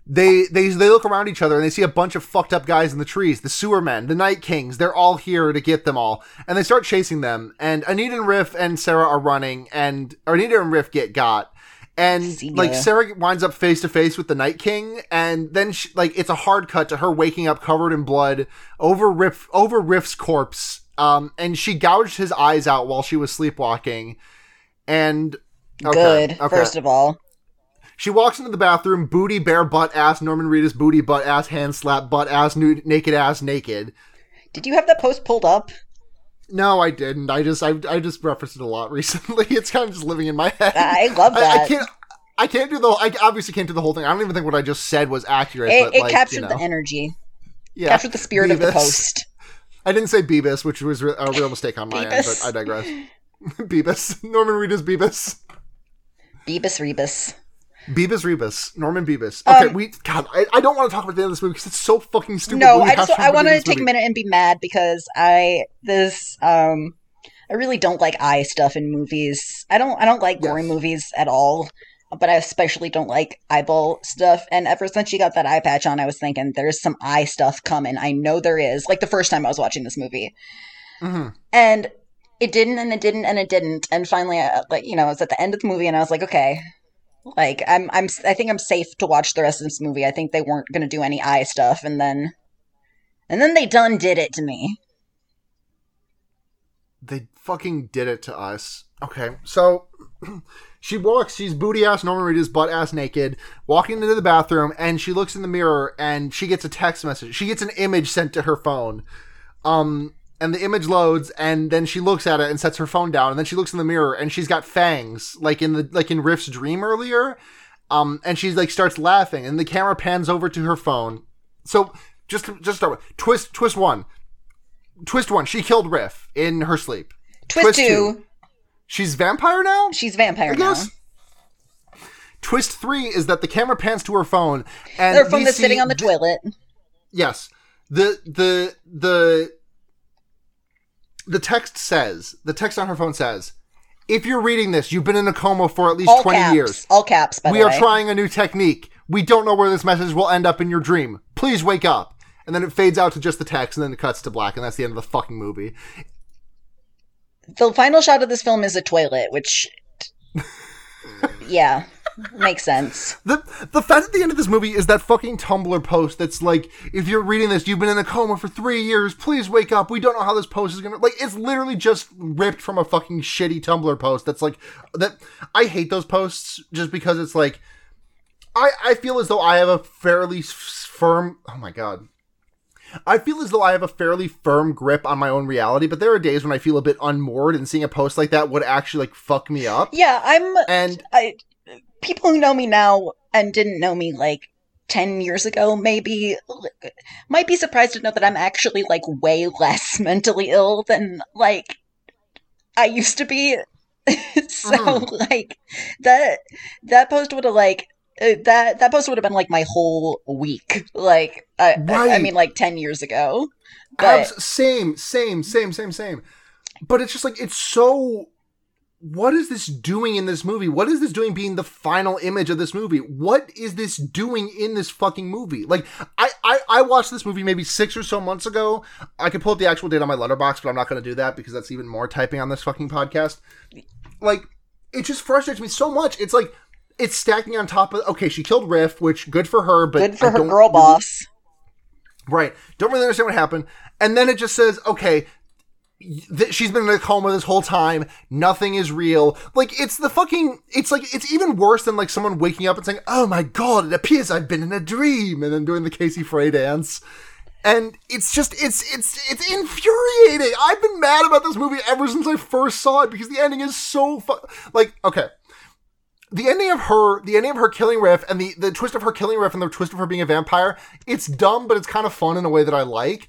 they they they look around each other and they see a bunch of fucked up guys in the trees. The sewer men, the night kings, they're all here to get them all, and they start chasing them. And Anita and Riff and Sarah are running, and or Anita and Riff get got. And like Sarah winds up face to face with the Night King, and then she, like it's a hard cut to her waking up covered in blood over Riff over Riff's corpse. Um, and she gouged his eyes out while she was sleepwalking. And okay, Good. okay. First of all, She walks into the bathroom, booty, bare butt ass, Norman Reedus, booty, butt ass, hand slap, butt ass, nude, naked ass, naked. did you have that post pulled up? No, I didn't. I just, I, I just referenced it a lot recently. It's kind of just living in my head. I love I, that. I can't, I can't do the, I obviously can't do the whole thing. I don't even think what I just said was accurate. it but it like, captured you know, the energy, yeah, captured the spirit of the post. I didn't say Beavis, which was a real mistake on my end, but I digress. Beavis, Norman Reedus, Beavis. Beebus Rebus. Beavis Rebus, Norman Beavis. Okay, Um, we God, I, I don't want to talk about the end of this movie because it's so fucking stupid. No, I just I want to end of this take a minute and be mad because I this um I really don't like eye stuff in movies. I don't I don't like gory Yes. movies at all, but I especially don't like eyeball stuff. And ever since she got that eye patch on, I was thinking there's some eye stuff coming. I know there is. Like the first time I was watching this movie, Mhm. and it didn't, and it didn't, and it didn't. And finally, I, like you know, I was at the end of the movie, and I was like, okay. Like I'm, I'm, I think I'm safe to watch the rest of this movie. I think they weren't gonna do any eye stuff, and then, and then they done did it to me. they fucking did it to us. Okay, so she walks, she's booty ass Norman Reedus, butt ass naked, walking into the bathroom, and she looks in the mirror and she gets a text message. She gets an image sent to her phone. Um, and the image loads, and then she looks at it and sets her phone down, and then she looks in the mirror and she's got fangs, like in the like in Riff's dream earlier. Um, and she like starts laughing, and the camera pans over to her phone. So just just start with twist twist one. Twist one, she killed Riff in her sleep. Twist, two, she's vampire now. she's vampire now. Twist three is that the camera pans to her phone, and Their phone that's sitting on the th- toilet. Yes. The the the the text says, the text on her phone says, if you're reading this, you've been in a coma for at least All 20 caps. years. All caps, by We the are way. trying a new technique. We don't know where this message will end up in your dream. Please wake up. And then it fades out to just the text and then it cuts to black and that's the end of the fucking movie. the final shot of this film is a toilet, which, yeah, makes sense. The the fact at the end of this movie is that fucking Tumblr post that's like, if you're reading this, you've been in a coma for three years. Please wake up. We don't know how this post is gonna like. It's literally just ripped from a fucking shitty Tumblr post. That's like that. I hate those posts just because it's like, I I feel as though I have a fairly firm. Oh my god. I feel as though I have a fairly firm grip on my own reality, but there are days when I feel a bit unmoored, and seeing a post like that would actually like fuck me up. Yeah, I'm. And I, people who know me now and didn't know me like 10 years ago maybe might be surprised to know that I'm actually like way less mentally ill than like I used to be. so Mhm. like that that post would have like Uh, that that post would have been like my whole week like I, I, I mean like 10 years ago but Abs- same, same, same, same, same. But it's just like it's so. What is this doing in this movie? What is this doing being the final image of this movie? What is this doing in this fucking movie? Like, I, I, I watched this movie maybe six or so months ago. I could pull up the actual date on my Letterboxd, but I'm not going to do that because that's even more typing on this fucking podcast. Like, it just frustrates me so much. It's like it's stacking on top of. Okay, she killed Riff, which good for her, but good for I her girl really- boss Right. Don't really understand what happened. And then it just says, okay, th- she's been in a coma this whole time. Nothing is real. Like, it's the fucking, it's like, it's even worse than like someone waking up and saying, oh my god, it appears I've been in a dream. And then doing the Casey Frey dance. And it's just, it's, it's, it's infuriating. I've been mad about this movie ever since I first saw it because the ending is so fu- like, okay the ending of her the ending of her killing riff and the the twist of her killing riff and the twist of her being a vampire it's dumb but it's kind of fun in a way that i like.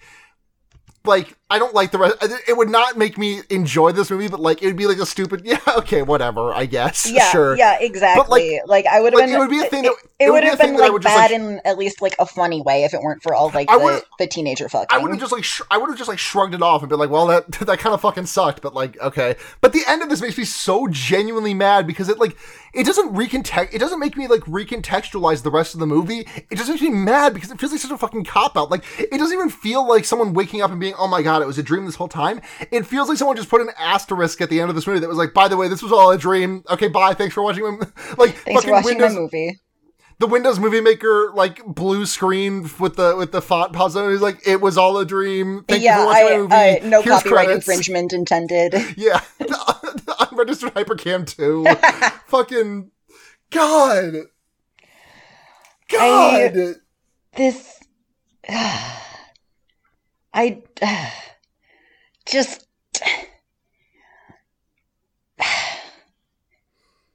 Like i don't like the rest uh, it would not make me enjoy this movie but like it would be like a stupid yeah okay whatever i guess Yeah, sure yeah, exactly. like, I would have like, been. it would be a thing that- it, it would would be a have been like would just, bad like- in at least like a funny way if it weren't for all like the, the teenager fucking. I would have just like sh- I would have just like shrugged it off and been like, well, that that kind of fucking sucked, but like, okay. But the end of this makes me so genuinely mad because it like it doesn't recontext. It doesn't make me like recontextualize the rest of the movie. It just makes me mad because it feels like such a fucking cop out. Like it doesn't even feel like someone waking up and being, oh my god, it was a dream this whole time. It feels like someone just put an asterisk at the end of this movie that was like, by the way, this was all a dream. Okay, bye. Thanks for watching. My, like Thanks fucking for watching Windows my movie. the Windows Movie Maker like blue screen with the with the font on. He's like, "It was all a dream." Thank yeah, you for watching I, my movie. I, no Here's copyright credits." infringement intended. Yeah, the unregistered HyperCam 2. Fucking God, God. This, I just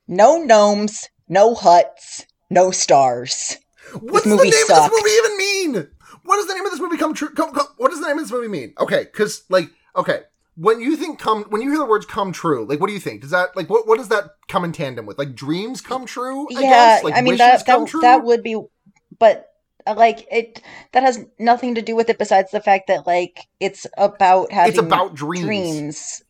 no gnomes, no huts, no stars. What's the name sucked. of this movie even mean? What does the name of this movie come true? Come, come, what does the name of this movie mean? Okay, because like, okay, when you think come, when you hear the words "come true," like, what do you think? Does that like what? What does that come in tandem with? Like dreams come true? I yeah, guess? Like I mean that come that, true? that would be, but like it that has nothing to do with it besides the fact that like it's about having it's about dreams. dreams.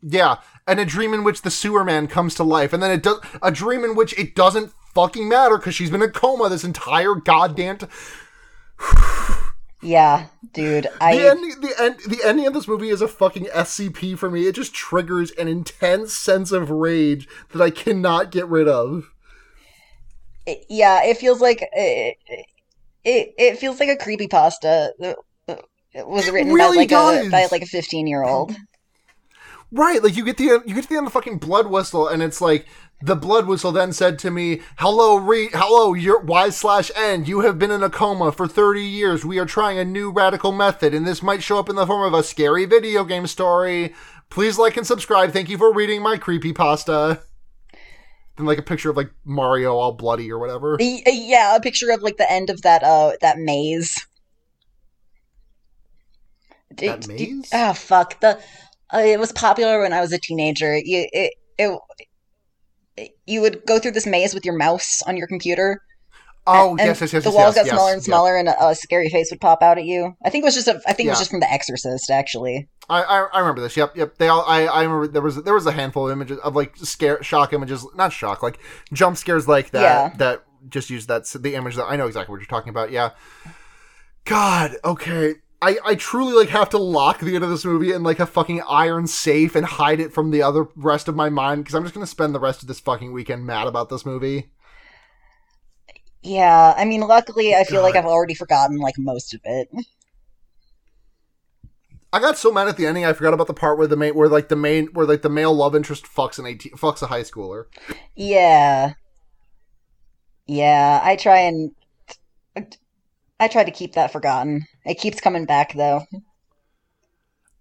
Yeah, and a dream in which the sewer man comes to life, and then it does a dream in which it doesn't fucking matter because she's been in a coma this entire goddamn. T- Yeah, dude, the I ending, the end, the ending of this movie is a fucking SCP for me. It just triggers an intense sense of rage that I cannot get rid of. yeah, it feels like it, it it feels like a creepy pasta. It was written really by like does. a by like a fifteen year old. Right, like you get the you get to the end of the fucking blood whistle, and it's like the blood whistle then said to me, "Hello, re, hello, your Y slash N. You have been in a coma for thirty years. We are trying a new radical method, and this might show up in the form of a scary video game story. Please like and subscribe. Thank you for reading my creepy pasta." Then like a picture of like Mario all bloody or whatever. Yeah, a picture of like the end of that uh that maze. That maze? Ah, fuck. The uh, it was popular when I was a teenager. You it, it you would go through this maze with your mouse on your computer. Oh and yes, yes, yes. The yes, walls yes, got smaller yes, and smaller, and a, a scary face would pop out at you. I think it was just a. I think it was just from The Exorcist, actually. I, I I remember this. Yep, yep. They all. I I remember there was there was a handful of images of like scare shock images, not shock, like jump scares like that. Yeah. That just use that the image that I know exactly what you're talking about. Yeah. God. Okay. I, I truly like have to lock the end of this movie in like a fucking iron safe and hide it from the other rest of my mind because I'm just gonna spend the rest of this fucking weekend mad about this movie. Yeah, I mean, luckily, I feel like I've already forgotten like most of it. I got so mad at the ending I forgot about the part where the main where like the main where like the male love interest fucks an 18 fucks a high schooler. Yeah, yeah. I try and I try to keep that forgotten. It keeps coming back though.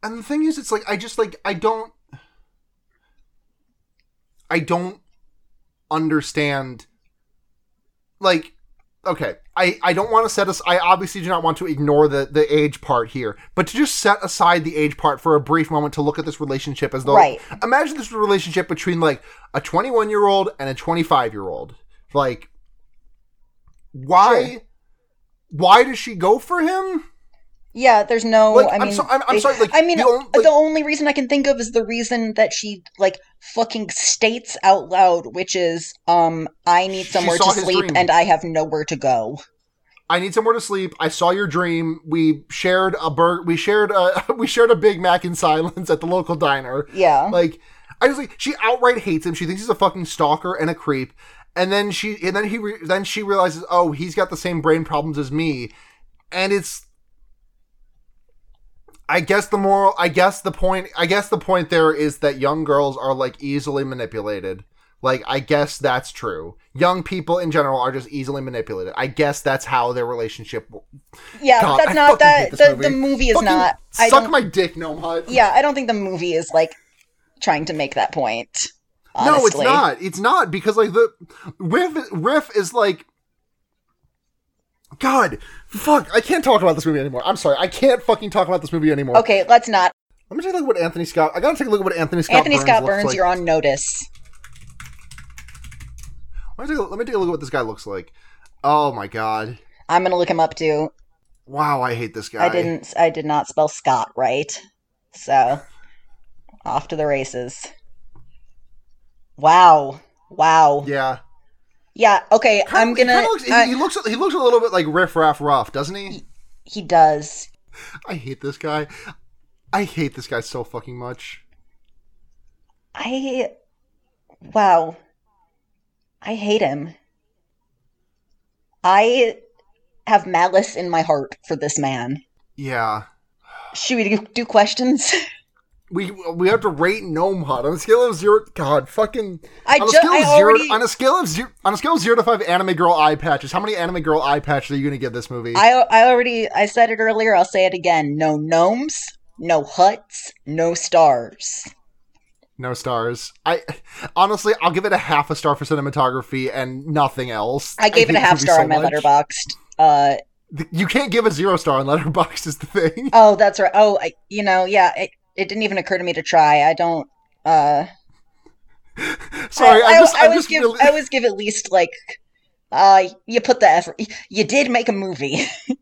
And the thing is, it's like I just like I don't, I don't understand. Like, okay, I I don't want to set us. I obviously do not want to ignore the the age part here, but to just set aside the age part for a brief moment to look at this relationship as though. Right. Imagine this relationship between like a 21 year old and a 25 year old. Like, why? Sure. Why does she go for him? Yeah, there's no. Like, I I'm mean, so- I'm- I'm they- sorry, like, I mean, the on- the only reason I can think of is the reason that she like fucking states out loud, which is, um, I need somewhere to sleep dream. and I have nowhere to go. I need somewhere to sleep. I saw your dream. We shared a bur- we shared a we shared a Big Mac in silence at the local diner. Yeah, Like I just like she outright hates him. She thinks he's a fucking stalker and a creep. And then she and then he re- then she realizes, "Oh, he's got the same brain problems as me." And it's I guess the moral I guess the point I guess the point there is that young girls are like easily manipulated. Like I guess that's true. Young people in general are just easily manipulated. I guess that's how their relationship yeah. God, that's I not that. The, movie. the movie is Fucking not. I suck my dick, no Hut. Yeah, I don't think the movie is like trying to make that point. No, it's not. It's not because like the riff riff is like God, fuck! I can't talk about this movie anymore. I'm sorry, I can't fucking talk about this movie anymore. Okay, let's not. Let me take a look at what Anthony Scott. I gotta take a look at what Anthony Scott. Anthony Burns Scott Burns, like. you're on notice. Let me, take a, let me take a look at what this guy looks like. Oh my god! I'm gonna look him up too. Wow, I hate this guy. I didn't. I did not spell Scott right. So, off to the races. Wow. Wow. Yeah. Yeah, okay. I'm gonna. looks, he, uh, he looks. He looks a little bit like Riff Raff Ruff, doesn't he? he does. I hate this guy. I hate this guy so fucking much. I. Wow. I hate him. I have malice in my heart for this man. Yeah. Should we do, do questions? We we have to rate Gnome Hut on a scale of zero. God, fucking I on a just. scale of I zero already. on a scale of zero on a scale of zero to five anime girl eye patches. How many anime girl eye patches are you gonna give this movie? I I already. I said it earlier. I'll say it again. No gnomes. No huts. No stars. no stars. I honestly, I'll give it a half a star for cinematography and nothing else. I gave it a half star so on my much. Letterboxd. Uh You can't give a zero star on Letterboxd is the thing. oh, that's right. Oh, I, you know, yeah. It, it didn't even occur to me to try. I don't. Uh, Sorry, I, I, just I, I, always just give. really, I always give at least like. Uh, you put the effort. You did make a movie.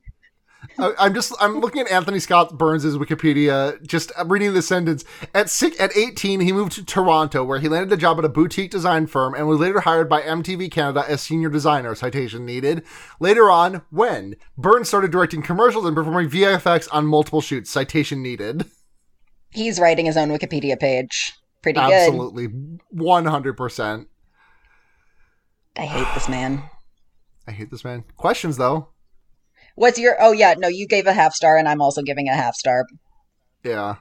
I, I'm just I'm looking at Anthony Scott Burns' Wikipedia, just uh, reading the sentence. At six, at 18, he moved to Toronto, where he landed a job at a boutique design firm and was later hired by MTV Canada as senior designer. Citation needed. Later on, when Burns started directing commercials and performing VFX on multiple shoots. Citation needed. He's writing his own Wikipedia page. Pretty good. Absolutely, 100. percent I hate this man. I hate this man. Questions though. What's your? Oh yeah, no, you gave a half star, and I'm also giving a half star. Yeah.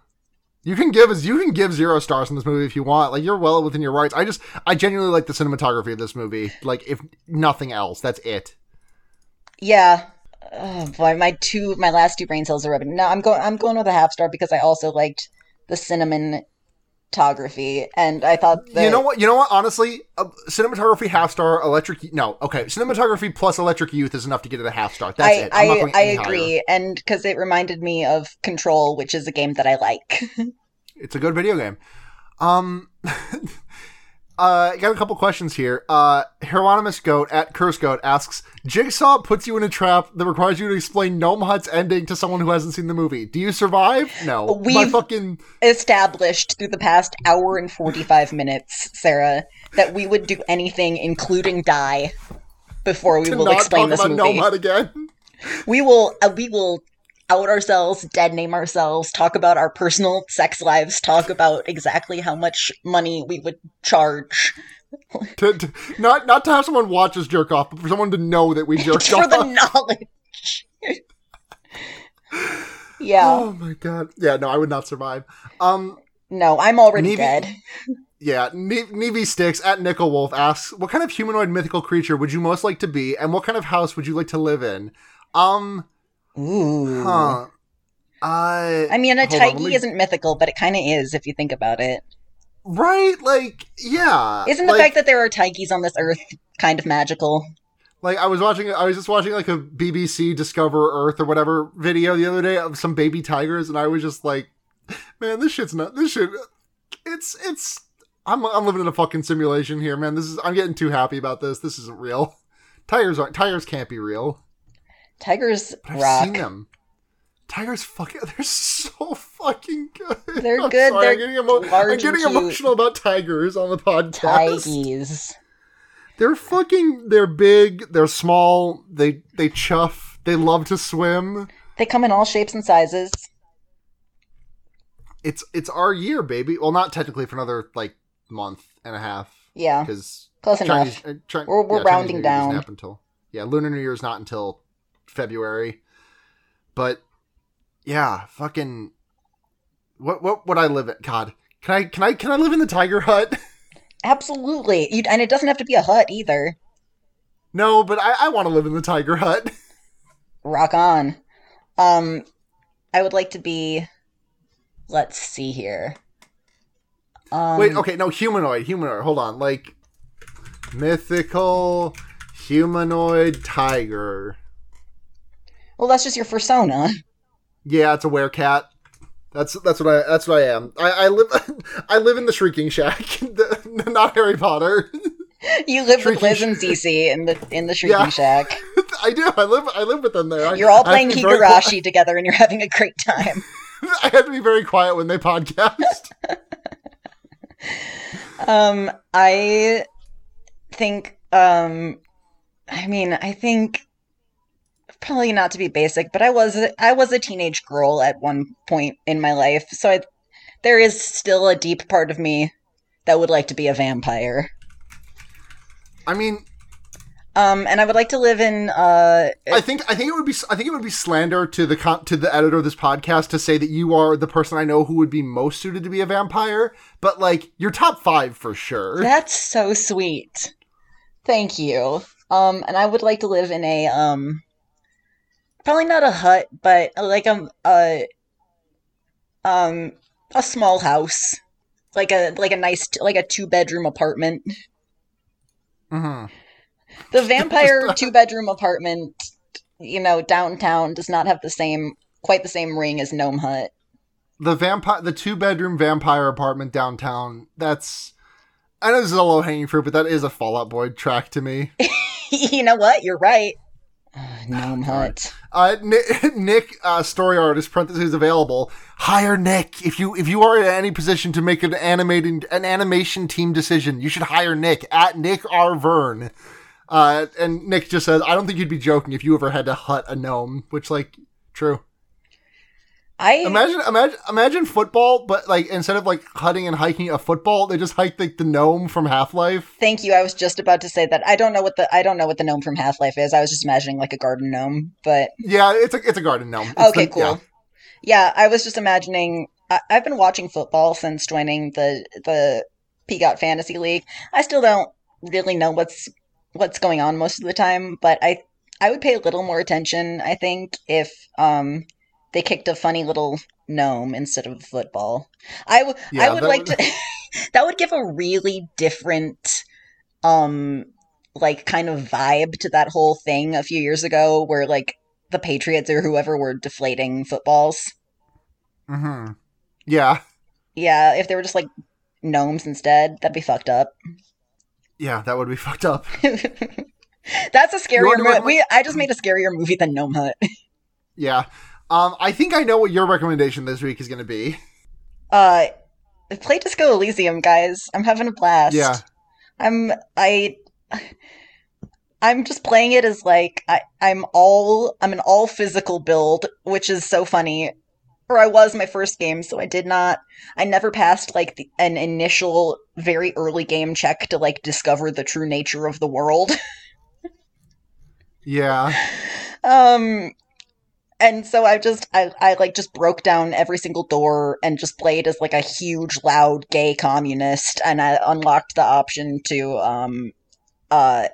You can give us you can give zero stars in this movie if you want. Like you're well within your rights. I just I genuinely like the cinematography of this movie. Like if nothing else, that's it. Yeah. Oh boy, my two my last two brain cells are rubbing. No, I'm going I'm going with a half star because I also liked the cinematography, and I thought that, You know what? You know what? Honestly, uh, cinematography half star, electric. No, okay. Cinematography plus electric youth is enough to get it a half star. That's I it. I'm not I, I agree, higher. and because it reminded me of Control, which is a game that I like. It's a good video game. Um, uh, I got a couple questions here. Uh, Hieronymus Goat at Curse Goat asks, Jigsaw puts you in a trap that requires you to explain Gnome Hut's ending to someone who hasn't seen the movie. Do you survive? No. We've- fucking Established through the past hour and forty five minutes, Sarah, that we would do anything, including die, before we to will explain this movie. Gnome Hut again. We will uh, we will out ourselves, dead name ourselves, talk about our personal sex lives, talk about exactly how much money we would charge to, to not not to have someone watch us jerk off, but for someone to know that we jerked off. for the knowledge. yeah. Oh my god. Yeah, no, I would not survive. Um, No, I'm already dead. yeah, Ne- Nevi Sticks at Nickel Wolf asks, "What kind of humanoid mythical creature would you most like to be, and what kind of house would you like to live in?" Um, Ooh. huh. I I mean, a Hold on, Taiki me- isn't mythical, but it kind of is if you think about it. right, like, yeah. Isn't the like, fact that there are Taikis on this earth kind of magical? like I was watching, I was just watching like a BBC Discover Earth or whatever video the other day of some baby tigers, and I was just like, man, this shit's not. This shit, it's it's. I'm I'm living in a fucking simulation here, man. This is I'm getting too happy about this. This isn't real. Tigers aren't. Tigers can't be real. Tigers But I've rock. seen them. Tigers fucking they're so fucking good. They're I'm good, sorry, I'm they're getting, emo- I'm getting emotional about tigers on the podcast. Tigers. They're fucking they're big, they're small, they they chuff, they love to swim. They come in all shapes and sizes. It's it's our year, baby. Well, not technically for another like month and a half Yeah, because close Chinese, enough. uh, We're- we're yeah, rounding down. until yeah, Lunar New Year is not until February. But yeah, fucking what what would I live at? God, can I can I can I live in the tiger hut? Absolutely. You, and it doesn't have to be a hut either. no, but I, I want to live in the tiger hut. Rock on. Um, I would like to be. Let's see here. Um, Wait, okay, no humanoid, humanoid. Hold on, like mythical humanoid tiger. Well, that's just your persona. Yeah, it's a werecat. That's that's what I that's what I am. I, I live I live in the Shrieking Shack, the, not Harry Potter. You live with Shrieking Liz and Cece in the in the Shrieking Yeah. Shack. I do. I live I live with them there. You're all I have playing to be very Higurashi together, and you're having a great time. I have to be very quiet when they podcast. Um, I think, um, I mean, I think probably not to be basic, but I was I was a teenage girl at one point in my life, so I, there is still a deep part of me that would like to be a vampire. I mean, Um, and I would like to live in uh, I think I think it would be I think it would be slander to the con- to the editor of this podcast to say that you are the person I know who would be most suited to be a vampire. But like, you're top five for sure. That's so sweet. Thank you. Um, and I would like to live in a um, probably not a hut, but like a a um a small house, like a like a nice like a two bedroom apartment. hmm The vampire two bedroom apartment, you know, downtown does not have the same quite the same ring as Gnome Hut. The vampire, the two bedroom vampire apartment downtown. That's I know this is a low hanging fruit, but that is a Fall Out Boy track to me. you know what? You're right. Gnome Hut. Uh, Nick, Nick uh, story artist parentheses available. Hire Nick if you if you are in any position to make an animating an animation team decision. You should hire Nick at Nick R Vern. Uh, and Nick just says, "I don't think you'd be joking if you ever had to hut a gnome." Which, like, true. I Imagine, imagine, imagine football, but like instead of like hutting and hiking a football, they just hike like the gnome from Half Life. Thank you. I was just about to say that. I don't know what the I don't know what the gnome from Half Life is. I was just imagining like a garden gnome, but Yeah, it's a it's a garden gnome. It's okay, the- cool. yeah. Yeah. I was just imagining. I, I've been watching football since joining the the Peacock Fantasy League. I still don't really know what's what's going on most of the time, but I I would pay a little more attention. I think if um they kicked a funny little gnome instead of a football. I would Yeah, I would like would- to. that would give a really different um like kind of vibe to that whole thing a few years ago where like the Patriots or whoever were deflating footballs. Mm-hmm. Yeah. Yeah, if they were just like gnomes instead, that'd be fucked up. Yeah, that would be fucked up. That's a scarier movie. We I just made a scarier movie than Gnome Hut. Yeah. Um, I think I know what your recommendation this week is going to be. Uh, play Disco Elysium, guys. I'm having a blast. Yeah. I'm I. I'm just playing it as like I, I'm all I'm an all physical build, which is so funny. Or I was my first game, so I did not. I never passed like the, an initial, very early game check to like discover the true nature of the world. Yeah. Um and so I just I, I like just broke down every single door and just played as like a huge loud gay communist and I unlocked the option to um uh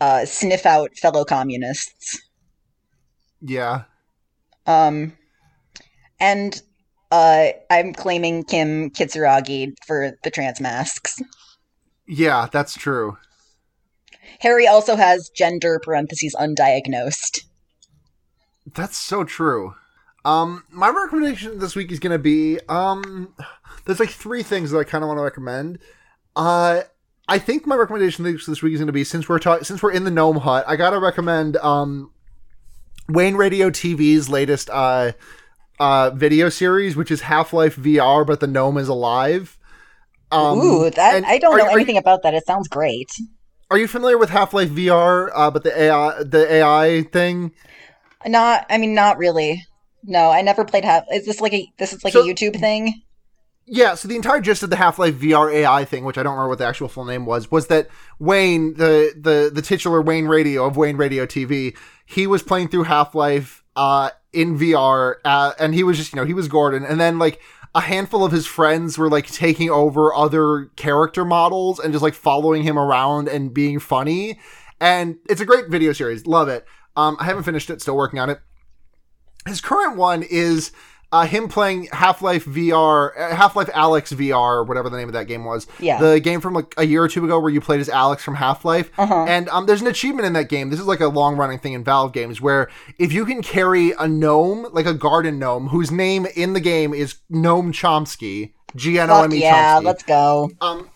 uh sniff out fellow communists. Yeah. Um and uh I'm claiming Kim Kitsuragi for the trans masks. Yeah, that's true. Harry also has gender parentheses undiagnosed. That's so true. Um, my recommendation this week is gonna be um, there's like three things that I kind of want to recommend. Uh, I think my recommendation this week is gonna be since we're talking since we're in the gnome hut, I gotta recommend um, Wayne Radio TV's latest uh uh video series, which is Half Life VR, but the gnome is alive. Um, Ooh, that I don't are- know are you- anything about that. It sounds great. Are you familiar with Half Life VR? Uh, but the AI the AI thing. Not, I mean, not really. No, I never played half. Is this like a this is like So- a YouTube thing? Yeah, so the entire gist of the Half Life VR AI thing, which I don't remember what the actual full name was, was that Wayne, the the the titular Wayne Radio of Wayne Radio TV, he was playing through Half Life uh, in VR, uh, and he was just you know he was Gordon, and then like a handful of his friends were like taking over other character models and just like following him around and being funny, and it's a great video series, love it. Um, I haven't finished it, still working on it. His current one is uh, him playing Half Life VR, Half Life Alyx VR, or whatever the name of that game was. Yeah. The game from like a year or two ago where you played as Alyx from Half Life. Uh-huh. And um, there's an achievement in that game. This is like a long running thing in Valve games where if you can carry a gnome, like a garden gnome, whose name in the game is Gnome Chomsky, G N O M E E yeah, let's go. Um,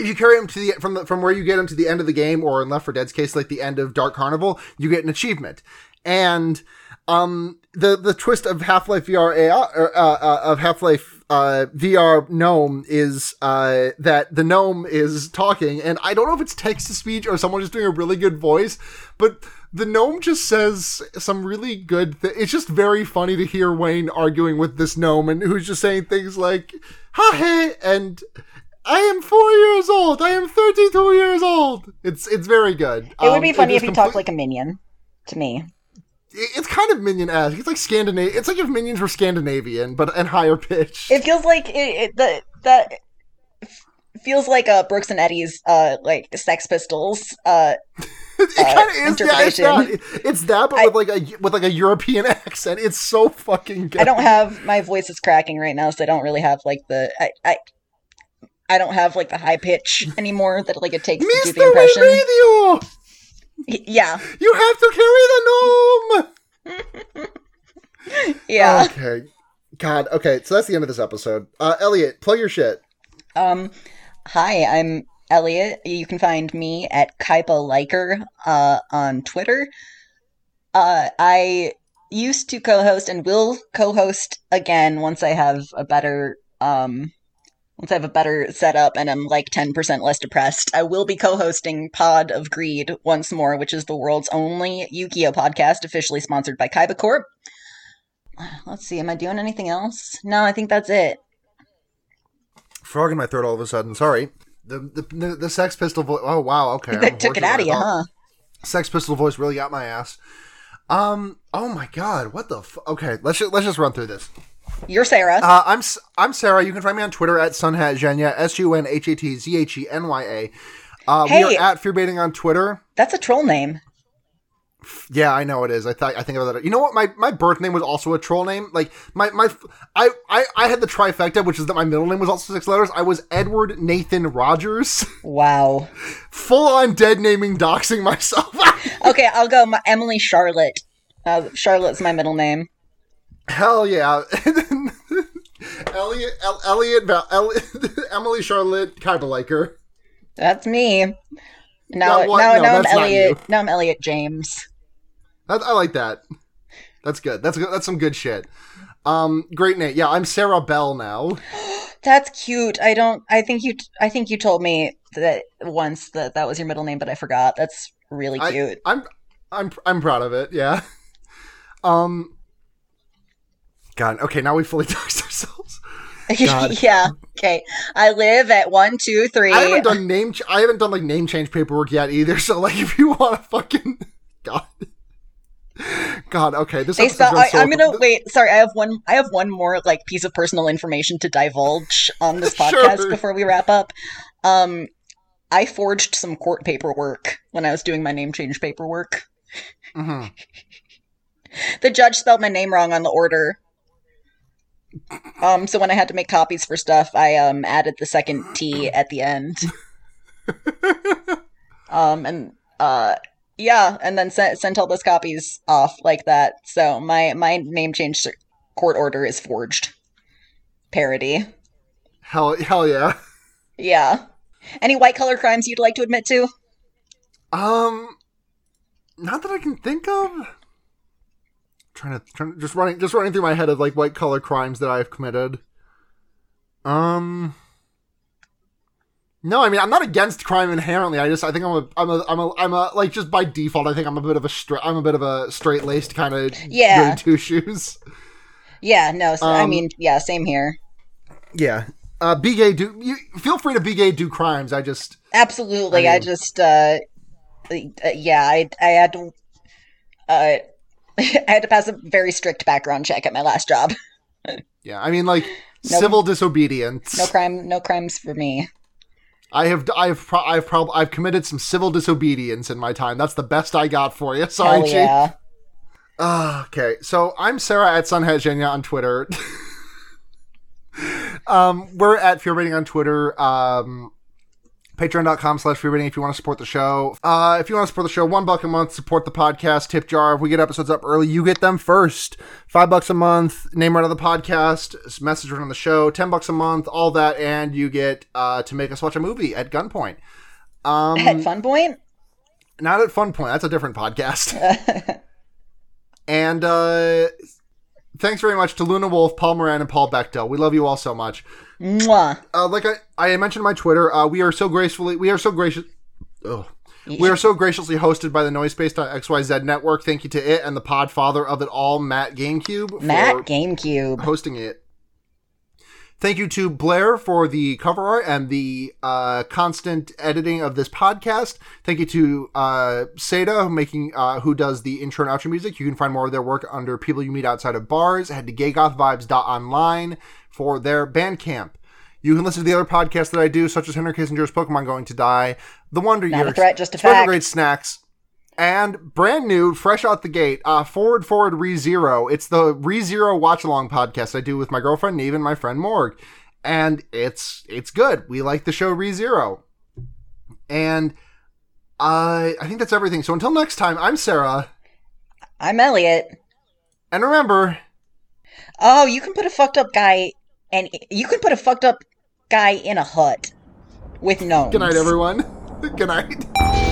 if you carry him to the from the from where you get him to the end of the game, or in Left 4 Dead's case, like the end of Dark Carnival, you get an achievement. And um, the the twist of Half Life VR AI, or, uh, uh, of Half Life uh, VR gnome is uh, that the gnome is talking, and I don't know if it's text to speech or someone just doing a really good voice, but the gnome just says some really good. Th- it's just very funny to hear Wayne arguing with this gnome, and who's just saying things like "Ha hey," and I am four years old. I am thirty-two years old. It's it's very good. It would be Um, funny if he talked like a minion to me. it's kind of minion-esque. It's like Scandinavian. It's like if minions were Scandinavian, but and higher pitched. It feels like it, it the that feels like uh Brooks and Eddie's uh like Sex Pistols uh it kind of is. Yeah, it's that. It's that, but I- with like a with like a European accent. It's so fucking good. I don't have my voice is cracking right now, so I don't really have like the I I, I don't have like the high pitch anymore that like it takes to do the impression. Radio, Yeah, you have to carry the gnome. yeah. Okay. God. Okay. So that's the end of this episode. Uh, Elliot, plug your shit. Um, hi, I'm Elliot. You can find me at Kaiba Liker uh, on Twitter. Uh, I used to co-host and will co-host again once I have a better um once I have a better setup and I'm like 10% less depressed. I will be co-hosting Pod of Greed once more, which is the world's only Yu-Gi-Oh podcast officially sponsored by Kaiba Corp. Let's see, am I doing anything else? No, I think that's it. Frog in my throat all of a sudden. Sorry. The the the, the Sex Pistol voice. Oh wow. Okay. I'm took it out of you, huh? Sex Pistol voice really got my ass. Um. Oh my God. What the? F- okay. Let's just, let's just run through this. You're Sarah. Uh, I'm I'm Sarah. You can find me on Twitter at sunhatzhenya, S U N H A T Z H E N Y A. Uh, Hey. We are at fearbaiting on Twitter. That's a troll name. Yeah, I know it is. I thought I think about that. You know what? My my birth name was also a troll name. Like my my I I, I had the trifecta, which is that my middle name was also six letters. I was Edward Nathan Rogers. Wow. Full on dead naming, doxing myself. Okay, I'll go. My, Emily Charlotte. Uh, Charlotte's my middle name. Hell yeah. Elliot, El- Elliot, Val- El- Emily Charlotte Kaibaliker. That's me. Now, now, no, now I'm Elliot. Now I'm Elliot James. That, I like that. That's good. That's good. That's some good shit. Um, great name. Yeah, I'm Sarah Bell now. That's cute. I don't. I think you. I think you told me that once that that was your middle name, but I forgot. That's really I- cute. I'm I'm I'm proud of it. Yeah. Um. God. Okay. Now we fully ourselves. God. yeah. Okay. I live at one, two, three. I haven't done name. Ch- I haven't done like name change paperwork yet either. So like, if you want to fucking God. God. Okay. This They spell. I, so- I'm gonna wait. Sorry, I have one. I have one more like piece of personal information to divulge on this podcast Sure. before we wrap up. Um, I forged some court paperwork when I was doing my name change paperwork. Mhm. The judge spelled my name wrong on the order. Um, so when I had to make copies for stuff, I um added the second T at the end. um, and uh, yeah, and then sent sent all those copies off like that. So my my name change court order is forged. Parody. Hell. Hell yeah. Yeah. Any white collar crimes you'd like to admit to? Um, not that I can think of. Trying to, trying just running, just running through my head of like white collar crimes that I've committed. Um, no, I mean I'm not against crime inherently. I just I think I'm a I'm a I'm a I'm a like just by default I think I'm a bit of a straight I'm a bit of a straight laced kind of Yeah. two shoes. Yeah, no. So, I Um, mean, yeah, same here. Yeah. Uh, be gay. Do you feel free to be gay? Do crimes. I just Absolutely. I I, just, uh, uh, yeah, I, I had to, uh, I had to pass a very strict background check at my last job. yeah. I mean like civil disobedience. No crime, no crimes for me. I have I've pro- I've prob- I've committed some civil disobedience in my time. That's the best I got for you. Sorry, Hell Chief. yeah. Ah, okay, so I'm Sarah at Sunhead on Twitter. um, we're at Fear Rating on Twitter. Um, Patreon.com slash Fear Rating if you want to support the show. Uh, if you want to support the show, one buck a month, support the podcast, tip jar. If we get episodes up early, you get them first. Five bucks a month, name right on the podcast, message right on the show, ten bucks a month, all that, and you get uh, to make us watch a movie at gunpoint. Um, At Fun Point? not at Fun Point. That's a different podcast. and uh, thanks very much to Luna Wolf, Paul Moran, and Paul Bechtel. We love you all so much. Mwah. Uh, like I, I mentioned my Twitter, uh, we are so gracefully, we are so gracious. Ugh. We are so graciously hosted by the Noisepace.xyz network. Thank you to it and the podfather of it all, Matt GameCube, Matt for GameCube. hosting it. Thank you to Blair for the cover art and the uh, constant editing of this podcast. Thank you to uh, Seda, making uh, who does the intro and outro music. You can find more of their work under People You Meet Outside of Bars. Head to gaygothvibes.online for their Bandcamp. You can listen to the other podcasts that I do, such as Henry Kissinger's Pokemon Going to Die, The Wonder Not a Years, threat, just a fact. Grade Snacks, and brand new, fresh out the gate, uh, Forward Forward Re Zero. It's the Re Zero watch along podcast I do with my girlfriend Neve and my friend Morg, and it's it's good. We like the show Re Zero, and I I think that's everything. So until next time, I'm Sarah, I'm Elliot. and remember, Oh, you can put a fucked up guy, and you can put a fucked up guy in a hut with gnomes. good night, everyone. good night.